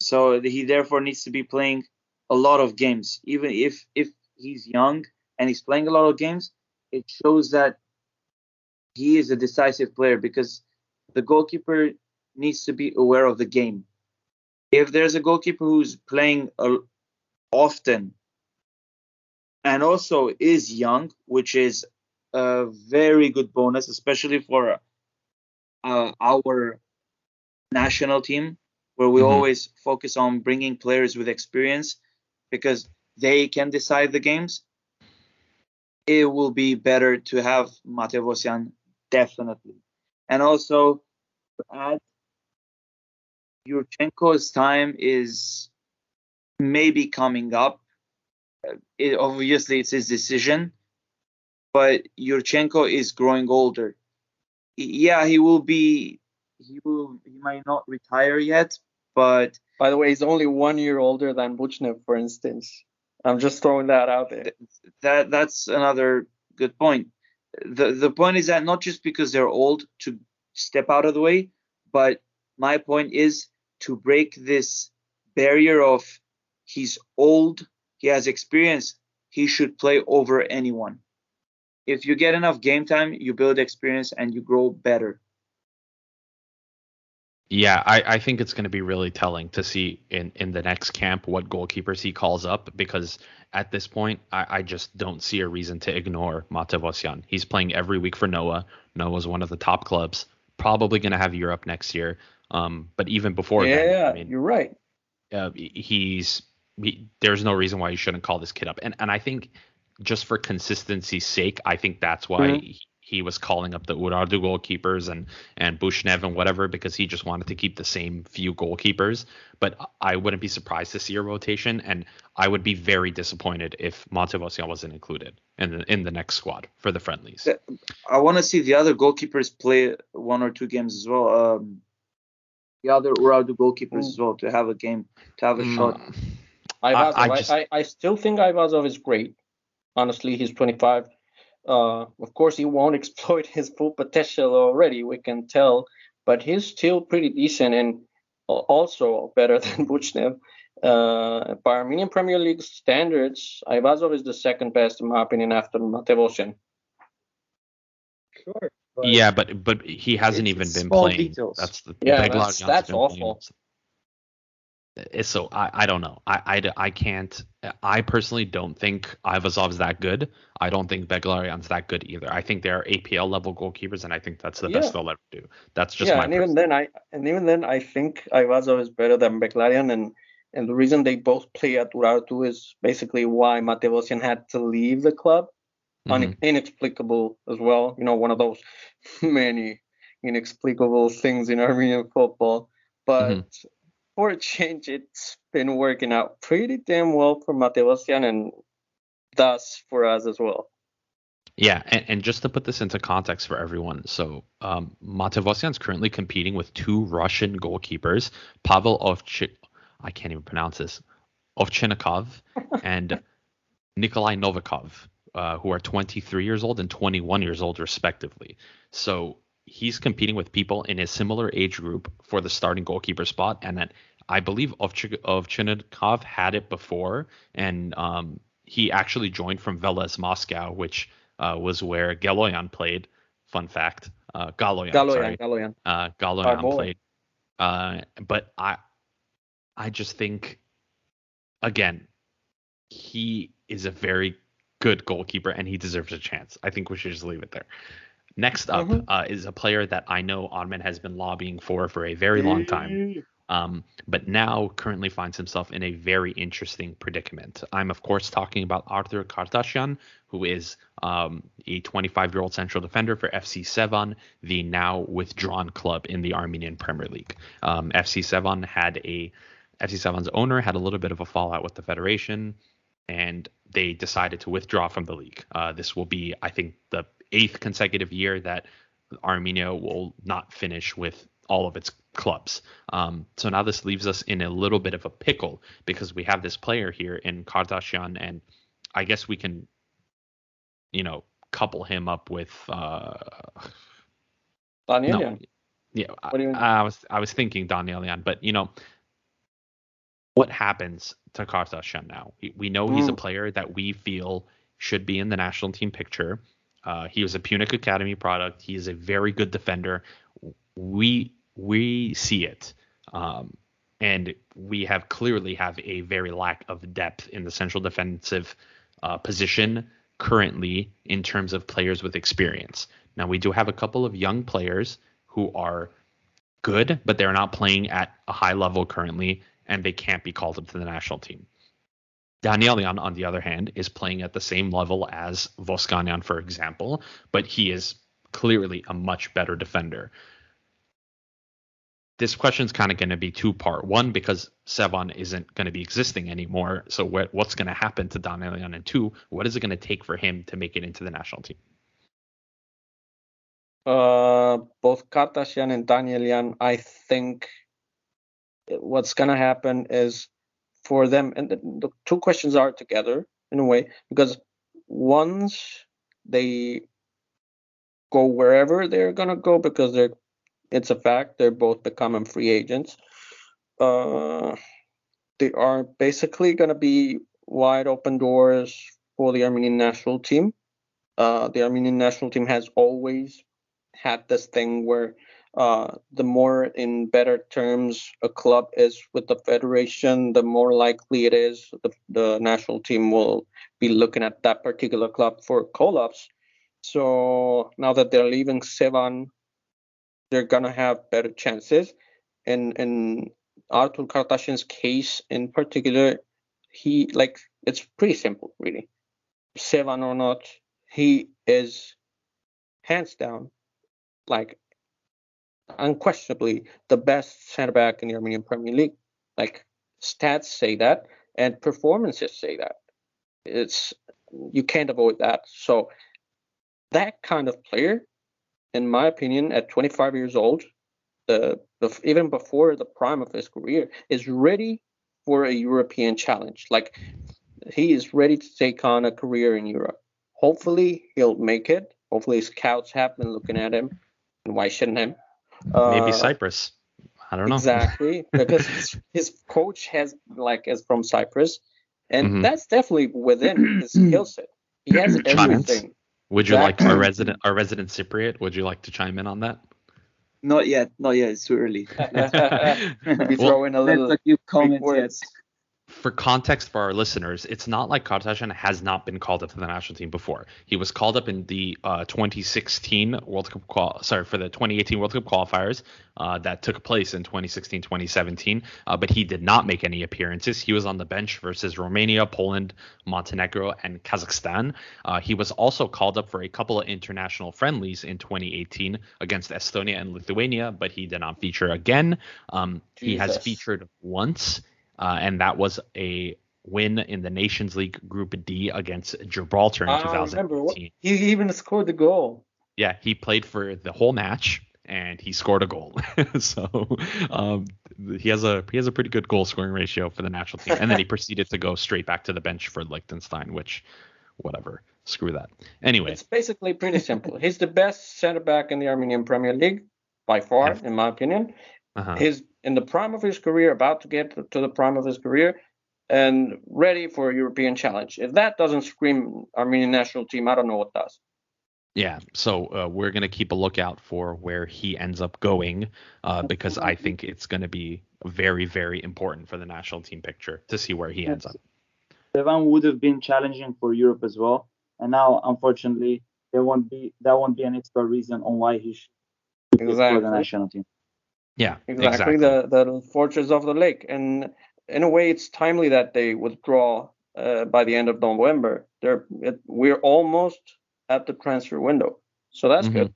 so he therefore needs to be playing a lot of games. Even if if he's young and he's playing a lot of games, it shows that he is a decisive player because the goalkeeper needs to be aware of the game. If there's a goalkeeper who's playing often and also is young, which is a very good bonus, especially for uh, our national team, where we Mhm. always focus on bringing players with experience because they can decide the games. It will be better to have Matevosyan definitely, and also to add Yurchenko's time is maybe coming up. Uh, It, obviously, it's his decision, but Yurchenko is growing older. Yeah, he will be. He will. He might not retire yet, but By the way, he's only one year older than Buchnev, for instance. I'm just throwing that out there. that that's another good point. The the point is that not just because they're old to step out of the way, but my point is to break this barrier of he's old, he has experience, he should play over anyone. If you get enough game time, you build experience and you grow better. Yeah, I, I think it's going to be really telling to see in, in the next camp what goalkeepers he calls up because at this point, I, I just don't see a reason to ignore Matevosyan. He's playing every week for Noah. Noah's one of the top clubs, probably going to have Europe next year. Um, but even before yeah, then, I mean, you're right. uh, he's he, there's no reason why you shouldn't call this kid up. And and I think just for consistency's sake, I think that's why Mhm. he, he was calling up the Urartu goalkeepers and and Buchnev and whatever because he just wanted to keep the same few goalkeepers. But I wouldn't be surprised to see a rotation, and I would be very disappointed if Matevosyan wasn't included in the in the next squad for the friendlies. I want to see the other goalkeepers play one or two games as well. Um, the other Urartu goalkeepers as well to have a game, to have a shot. Mm, Aivazov, I I, just- I, I still think Aivazov is great. Honestly, he's 25. Uh, of course, he won't [laughs] exploit his full potential already. We can tell, but he's still pretty decent and also better [laughs] than Buchnev. Uh, by Armenian Premier League standards, Aivazov is the second best in my opinion after Matevosyan. Sure. But- yeah, but but he hasn't even been small playing. details. That's the Yeah, Beglarian's that's- been that's awful. It's so I, I don't know. I, I, I can't. I personally don't think Aivazov's that good. I don't think Beglarian's that good either. I think they're APL level goalkeepers, and I think that's the Yeah. best they'll ever do. That's just yeah, my and even then, I and even then, I think Aivazov is better than Beglarian, and and the reason they both play at Urartu is basically why Matevosyan had to leave the club. Mhm. Un- inexplicable as well. You know, one of those [laughs] many inexplicable things in Armenian football. But Mhm. for a change, it's been working out pretty damn well for Matevosyan and thus for us as well. Yeah, and, and just to put this into context for everyone, so um, Matevosyan's currently competing with two Russian goalkeepers, Pavel Ovchik, I can't even pronounce this, Ovchinnikov, [laughs] and Nikolai Novikov, uh, who are 23 years old and 21 years old respectively. So he's competing with people in a similar age group for the starting goalkeeper spot, and then I believe Ovchik- Ovchinnikov had it before, and um, he actually joined from Veles Moscow, which uh, was where Galoyan played. Fun fact, uh, Galoyan, sorry, Galoyan, Galoyan. uh, Galoyan played. Uh, but I, I just think, again, he is a very good goalkeeper and he deserves a chance. I think we should just leave it there. Next up Mhm. uh, is a player that I know Onman has been lobbying for for a very long time um, but now currently finds himself in a very interesting predicament. I'm, of course, talking about Arthur Kartashyan, who is um, a 25 year old central defender for FC Sevan, the now withdrawn club in the Armenian Premier League. Um, FC Sevan had a FC Sevan's owner had a little bit of a fallout with the federation, and they decided to withdraw from the league. Uh, this will be, I think, the eighth consecutive year that Armenia will not finish with all of its clubs. Um, so now this leaves us in a little bit of a pickle because we have this player here in Kartashyan, and I guess we can, you know, couple him up with. Uh, no, yeah, What do you mean? I, I was I was thinking Danielian, but you know, what happens to Kartashyan now? We- know he's a Mm. player that we feel should be in the national team picture. Uh, he was a Pyunik Academy product. He is a very good defender. We we see it, um, and we have clearly have a very lack of depth in the central defensive uh, position currently in terms of players with experience. Now we do have a couple of young players who are good, but they're not playing at a high level currently, and they can't be called up to the national team. Danielian, on the other hand, is playing at the same level as Voskanian, for example, but he is clearly a much better defender. This question is kind of going to be two part. One, because Sevan isn't going to be existing anymore. So what, what's going to happen to Danielian? And two, what is it going to take for him to make it into the national team? Uh, both Kardashian and Danielian, I think what's gonna happen is for them, and the, the two questions are together in a way because once they go wherever they're gonna go because they're it's a fact they're both becoming free agents. Uh, they are basically gonna be wide open doors for the Armenian national team. Uh, the Armenian national team has always had this thing where uh, the more in better terms a club is with the federation, the more likely it is the, the national team will be looking at that particular club for call-ups. So now that they're leaving Sevan, they're gonna have better chances. And in Artur Kartashyan's case in particular, he like it's pretty simple really. Sevan or not, he is hands down like unquestionably the best center back in the Armenian Premier League. Like stats say that, and performances say that. It's you can't avoid that. So that kind of player, in my opinion, at 25 years old, the, the even before the prime of his career, is ready for a European challenge. Like he is ready to take on a career in Europe. Hopefully he'll make it. Hopefully scouts have been looking at him, and why shouldn't him? Maybe uh, Cyprus. I don't know. Exactly, [laughs] because his, his, coach has like is from Cyprus, and mm-hmm. that's definitely within [clears throat] his skill set. He has everything. Would you exactly. like our resident our resident Cypriot? Would you like to chime in on that? Not yet, not yet. It's too early. we throw in a little. a few comments yet for context for our listeners, it's not like Kartashyan has not been called up to the national team before. He was called up in the uh, 2016 World Cup qual- sorry for the 2018 World Cup qualifiers uh, that took place in 2016 2017, uh, but he did not make any appearances. He was on the bench versus Romania, Poland, Montenegro, and Kazakhstan. Uh, he was also called up for a couple of international friendlies in 2018 against Estonia and Lithuania, but he did not feature again. Um, he has featured once uh, and that was a win in the Nations League Group D against Gibraltar in 2018. He even scored the goal. Yeah, he played for the whole match and he scored a goal. [laughs] so um, he has a he has a pretty good goal scoring ratio for the national team. And then he [laughs] proceeded to go straight back to the bench for Liechtenstein, which whatever, screw that. Anyway, it's basically pretty simple. He's the best center back in the Armenian Premier League by far, in my opinion. Uh-huh. His in the prime of his career, about to get to the prime of his career, and ready for a European challenge. If that doesn't scream Armenian national team, I don't know what does. Yeah, so uh, we're going to keep a lookout for where he ends up going uh, because I think it's going to be very, very important for the national team picture to see where he ends up. Sevan would have been challenging for Europe as well, and now unfortunately there won't be that won't be an extra reason on why he should exactly. for the national team. Yeah, exactly. exactly. The the fortress of the lake, and in a way, it's timely that they withdraw uh, by the end of November. They're it, we're almost at the transfer window, so that's mm-hmm. good.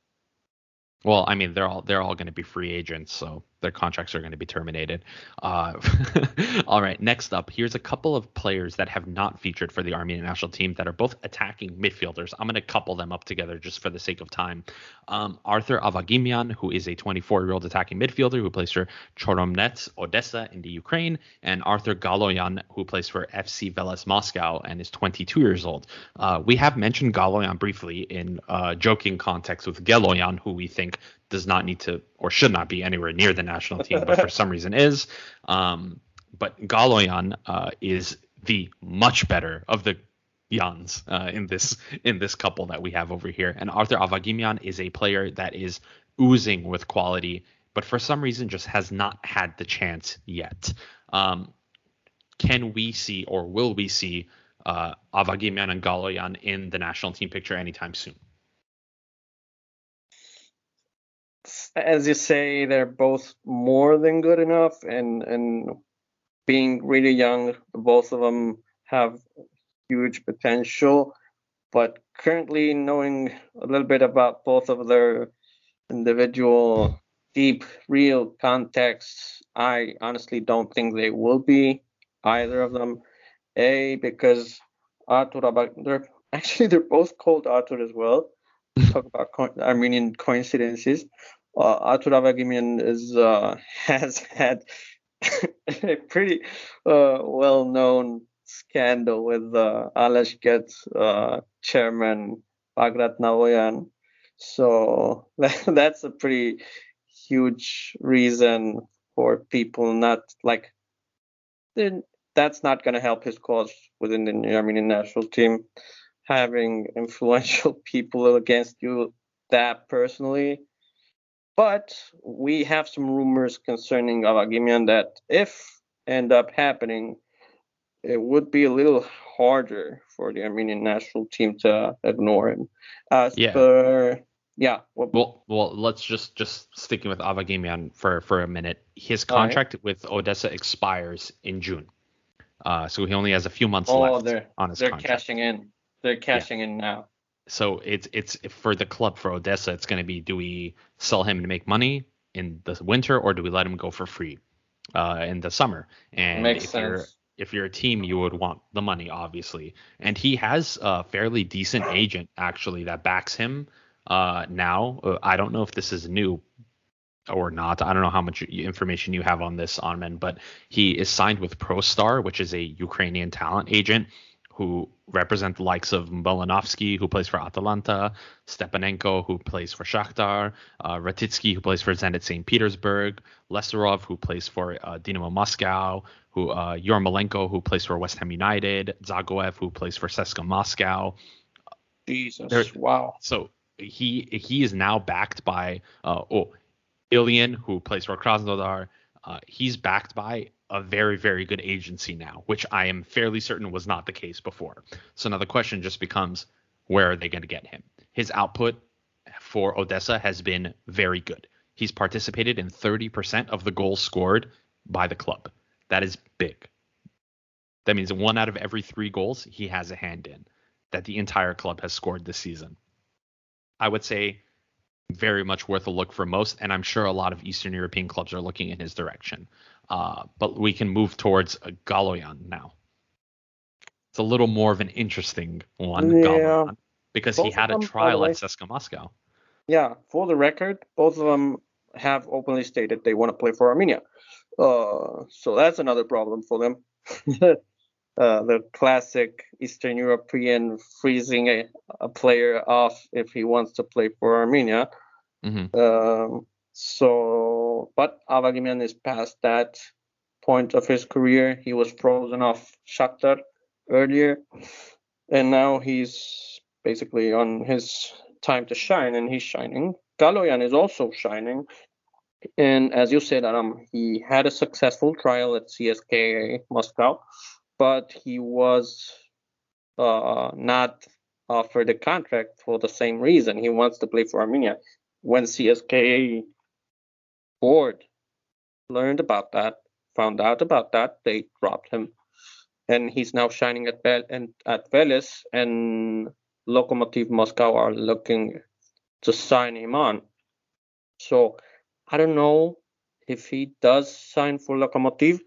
Well, I mean, they're all they're all going to be free agents, so their contracts are going to be terminated. Uh, [laughs] all right, next up, here's a couple of players that have not featured for the Armenian national team that are both attacking midfielders. I'm going to couple them up together just for the sake of time. Um, Arthur Avagimian, who is a 24 year old attacking midfielder who plays for Chornomorets Odessa in the Ukraine, and Arthur Galoyan, who plays for FC Veles Moscow and is 22 years old. Uh, we have mentioned Galoyan briefly in uh, joking context with Geloyan, who we think does not need to or should not be anywhere near the national team, but for some reason is. Um, but Galoyan uh, is the much better of the Yans uh, in this in this couple that we have over here. And Arthur Avagimyan is a player that is oozing with quality, but for some reason just has not had the chance yet. Um, can we see or will we see uh, Avagimyan and Galoyan in the national team picture anytime soon? As you say, they're both more than good enough, and and being really young, both of them have huge potential. But currently, knowing a little bit about both of their individual deep, real contexts, I honestly don't think they will be either of them. A because Artur they're [laughs] actually they're both called Artur as well. Talk about co- Armenian coincidences uh, Artur Avagimyan is uh, [laughs] has had a pretty uh, well-known scandal with uh, Alashkert uh, chairman Bagrat Navoyan. So [laughs] that, that's a pretty huge reason for people not like that's not going to help his cause within the Armenian national team. Having influential [laughs] people against you that personally but we have some rumors concerning Avagimian that if end up happening, it would be a little harder for the Armenian national team to ignore him. As yeah. Per, yeah. Well, well, let's just just sticking with Avagimian for for a minute. His contract right. with Odessa expires in June, uh, so he only has a few months oh, left they're, on his they're contract. cashing in. They're cashing yeah. in now so it's it's for the club for Odessa. It's going to be do we sell him to make money in the winter or do we let him go for free uh, in the summer? And Makes if sense. you're if you're a team, you would want the money, obviously. And he has a fairly decent agent actually that backs him uh, now. Uh, I don't know if this is new, or not. I don't know how much information you have on this, Armen, but he is signed with ProStar, which is a Ukrainian talent agent who represent the likes of Malinovskyi, who plays for Atalanta, Stepanenko, who plays for Shakhtar, uh, Rakitskyi, who plays for Zenit St. Petersburg, Lesterov, who plays for uh, Dynamo Moscow, who uh, Yarmolenko, who plays for West Ham United, Dzagoev, who plays for CSKA Moscow. Jesus, there, wow. So he he is now backed by uh, oh Ilian, who plays for Krasnodar. Uh, he's backed by a very, very good agency now, which I am fairly certain was not the case before. So now the question just becomes where are they going to get him? His output for Odessa has been very good. He's participated in 30% of the goals scored by the club. That is big. That means one out of every three goals he has a hand in that the entire club has scored this season. I would say very much worth a look for most, and I'm sure a lot of Eastern European clubs are looking in his direction. Uh, but we can move towards Galoyan now. It's a little more of an interesting one, yeah. Galoyan, because both he had a trial at CSKA Moscow. Yeah, for the record, both of them have openly stated they want to play for Armenia. Uh, so that's another problem for them. [laughs] uh, the classic Eastern European freezing a, a, player off if he wants to play for Armenia. Mm-hmm. Um, so, but Avagimyan is past that point of his career. He was frozen off Shakhtar earlier, and now he's basically on his time to shine, and he's shining. Galoyan is also shining. And as you said, Adam, he had a successful trial at CSKA Moscow but he was uh, not offered a contract for the same reason. He wants to play for Armenia. When CSKA board learned about that, found out about that, they dropped him, and he's now shining at Bel- and at Veles, and Lokomotiv Moscow are looking to sign him on. So I don't know if he does sign for Lokomotiv,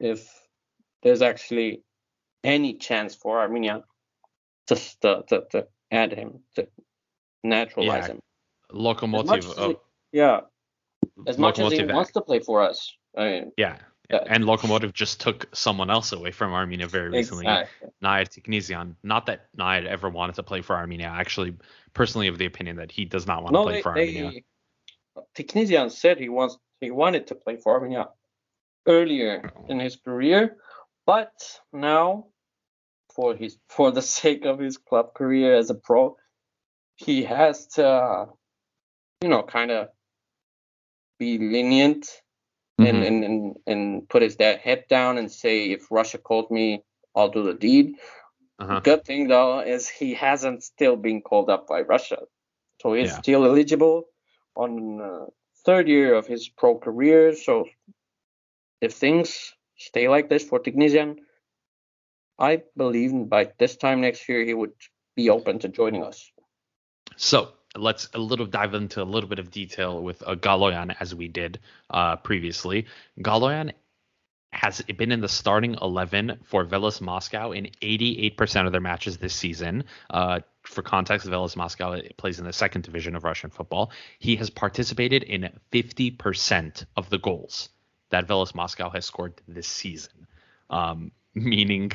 if there's actually any chance for Armenia just to, to, to add him, to naturalize yeah. him. Lokomotiv. As uh, yeah. As much as he wants to play for us. I mean, yeah. yeah. And Lokomotiv just took someone else away from Armenia very recently, exactly. Nayir Tiknisian. Not that Nayir ever wanted to play for Armenia. Actually personally of the opinion that he does not want no, to play they, for Armenia. Tiknisian said he wants he wanted to play for Armenia earlier in his career, but now, for his for the [laughs] sake of his club career as a pro, he has to, you know, kind of be lenient mm-hmm. and, and, and and put his head down and say, if Russia called me, I'll do the deed. Uh-huh. Good thing though is he hasn't still been called up by Russia, so he's yeah. still eligible on uh, third year of his pro career. So if things stay like this for Tiknisian, I believe by this time next year he would be open to joining us. So let's a little dive into a little bit of detail with uh, Galoyan as we did uh, previously. Galoyan has been in the starting 11 for Veles Moscow in 88% of their matches this season. Uh, for context, Veles Moscow plays in the second division of Russian football. He has participated in 50% of the goals that Veles Moscow has scored this season, um, meaning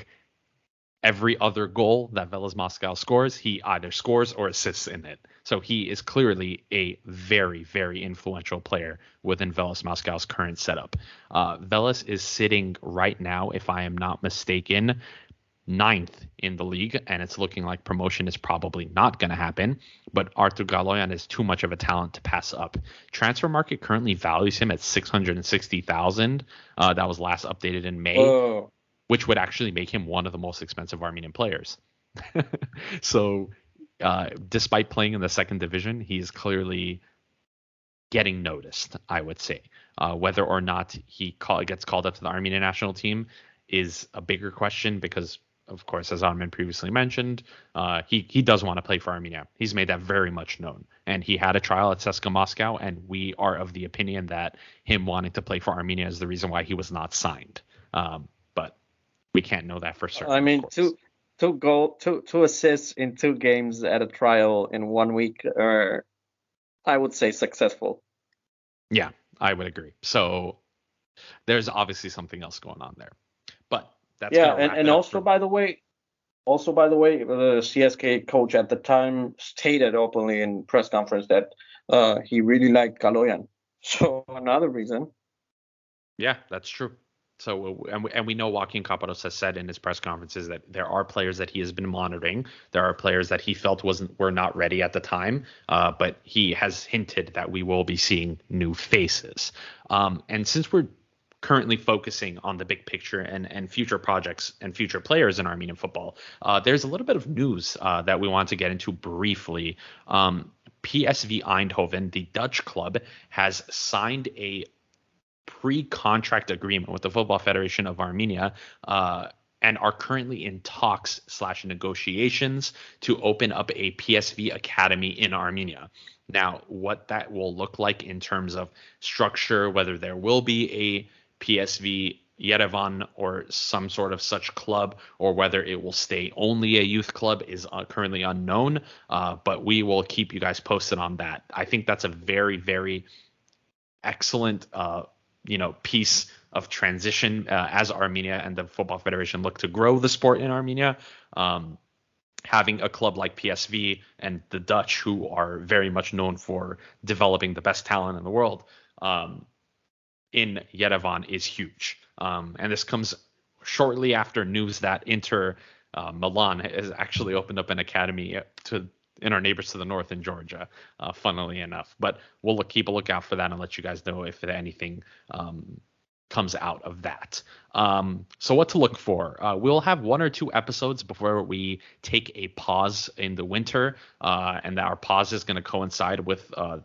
every other goal that Veles Moscow scores, he either scores or assists in it. So he is clearly a very, very influential player within Veles Moscow's current setup. Uh, Veles is sitting right now, if I am not mistaken, ninth in the league, and it's looking like promotion is probably not going to happen. But Artur Galoyan is too much of a talent to pass up. Transfer market currently values him at six hundred and sixty thousand. Uh, that was last updated in May. Which would actually make him one of the most expensive Armenian players. [laughs] so, uh, despite playing in the second division, he's clearly getting noticed. I would say uh, whether or not he call, gets called up to the Armenian national team is a bigger question because of course, as Armen previously mentioned, uh, he he does want to play for Armenia. He's made that very much known, and he had a trial at CSKA Moscow, and we are of the opinion that him wanting to play for Armenia is the reason why he was not signed. Um, but we can't know that for certain. I mean, two two goal two two assists in two games at a trial in one week are, I would say, successful. Yeah, I would agree. So there's obviously something else going on there. But that's yeah, and, and also for... by the way, also by the way, the CSK coach at the time stated openly in press conference that uh, he really liked Galoyan. [laughs] So another reason. Yeah, that's true. So and we, and we know Joaquin Caparros has said in his press conferences that there are players that he has been monitoring. There are players that he felt wasn't were not ready at the time, uh, but he has hinted that we will be seeing new faces. Um, and since we're currently focusing on the big picture and, and future projects and future players in Armenian football, uh, there's a little bit of news uh, that we want to get into briefly. Um, PSV Eindhoven, the Dutch club, has signed a pre-contract agreement with the Football Federation of Armenia. Uh, and are currently in talks slash negotiations to open up a PSV academy in Armenia. Now, what that will look like in terms of structure, whether there will be a PSV Yerevan or some sort of such club, or whether it will stay only a youth club is uh, currently unknown. Uh, but we will keep you guys posted on that. I think that's a very, very excellent, uh, you know, piece of transition uh, as Armenia and the Football Federation look to grow the sport in Armenia. Um, having a club like PSV and the Dutch, who are very much known for developing the best talent in the world, um, in Yerevan is huge. Um, and this comes shortly after news that Inter uh, Milan has actually opened up an academy to in our neighbors to the north in Georgia, uh, funnily enough. But we'll look, keep a lookout for that and let you guys know if anything um, comes out of that. Um, so what to look for? Uh, we'll have one or two episodes before we take a pause in the winter, uh, and our pause is going to coincide with uh,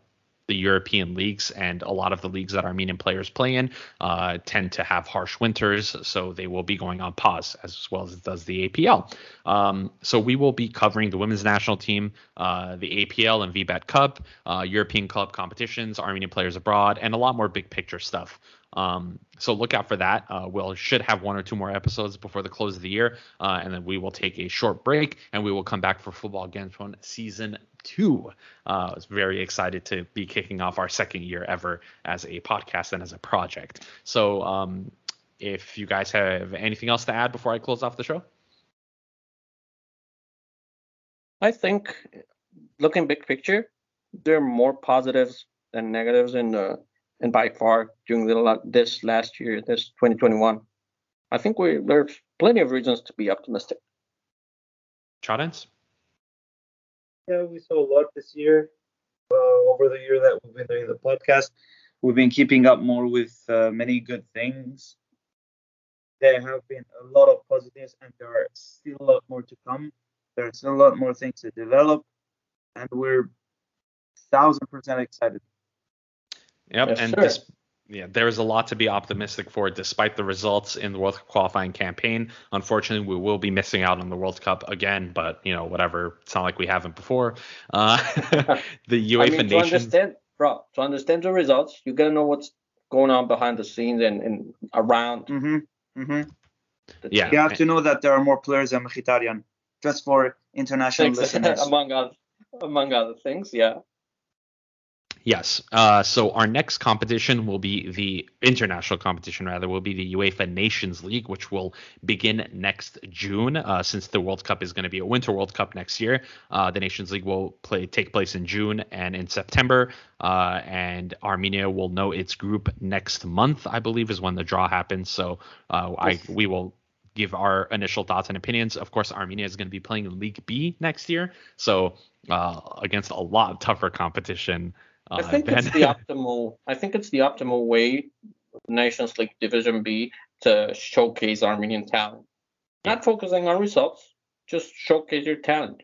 the European leagues, and a lot of the leagues that Armenian players play in uh, tend to have harsh winters, so they will be going on pause as well as does the APL. Um, so we will be covering the women's national team, uh, the APL and VBET Cup, uh, European club competitions, Armenian players abroad, and a lot more big picture stuff. Um, so look out for that. Uh, we'll should have one or two more episodes before the close of the year, uh, and then we will take a short break and we will come back for Football Kentron season two. Uh, I was very excited to be kicking off our second year ever as a podcast and as a project. So um, if you guys have anything else to add before I close off the show. I think looking big picture, there are more positives than negatives in the and by far during the, this last year, this 2021. I think we there's plenty of reasons to be optimistic. Chadens? Yeah, we saw a lot this year. Uh, over the year that we've been doing the podcast, we've been keeping up more with uh, many good things. There have been a lot of positives, and there are still a lot more to come. There's still a lot more things to develop, and we're thousand percent excited. Yep, yes, and this, yeah, there is a lot to be optimistic for despite the results in the World Cup qualifying campaign. Unfortunately, we will be missing out on the World Cup again, but you know, whatever. It's not like we haven't before. Uh, [laughs] the UEFA I mean, to Understand, bro, to understand the results, you gotta know what's going on behind the scenes and, and around. Mm-hmm. Mm-hmm. Yeah, you have to know that there are more players than Mkhitaryan, just for international [laughs] listeners. among other, among other things, yeah. Yes. Uh, so our next competition will be the international competition, rather, will be the UEFA Nations League, which will begin next June. Uh, since the World Cup is going to be a Winter World Cup next year, uh, the Nations League will play take place in June and in September. Uh, and Armenia will know its group next month, I believe, is when the draw happens. So uh, I we will give our initial thoughts and opinions. Of course, Armenia is going to be playing in League B next year, so uh, against a lot tougher competition. I think it's the [laughs] optimal. I think it's the optimal way, Nations League Division B, to showcase Armenian talent. Not focusing on results, just showcase your talent.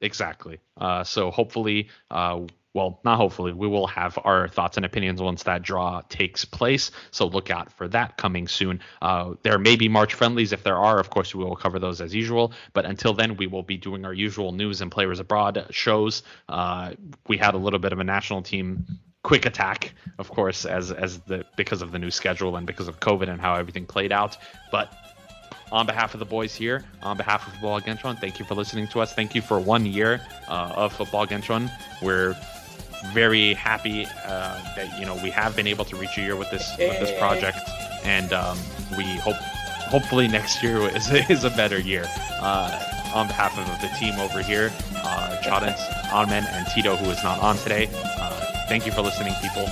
Exactly. Uh, so hopefully, uh, well, not hopefully, we will have our thoughts and opinions once that draw takes place. So look out for that coming soon. Uh, there may be March friendlies. If there are, of course, we will cover those as usual. But until then, we will be doing our usual news and players abroad shows. Uh, we had a little bit of a national team quick attack, of course, as as the because of the new schedule and because of COVID and how everything played out. But on behalf of the boys here, on behalf of Football Kentron, thank you for listening to us. Thank you for one year uh, of Football Kentron. We're very happy uh, that you know we have been able to reach a year with this with this project, and um, we hope hopefully next year [laughs] is, is a better year. Uh, on behalf of the team over here, uh, Chadens, Armen, and Tito, who is not on today, uh, thank you for listening, people.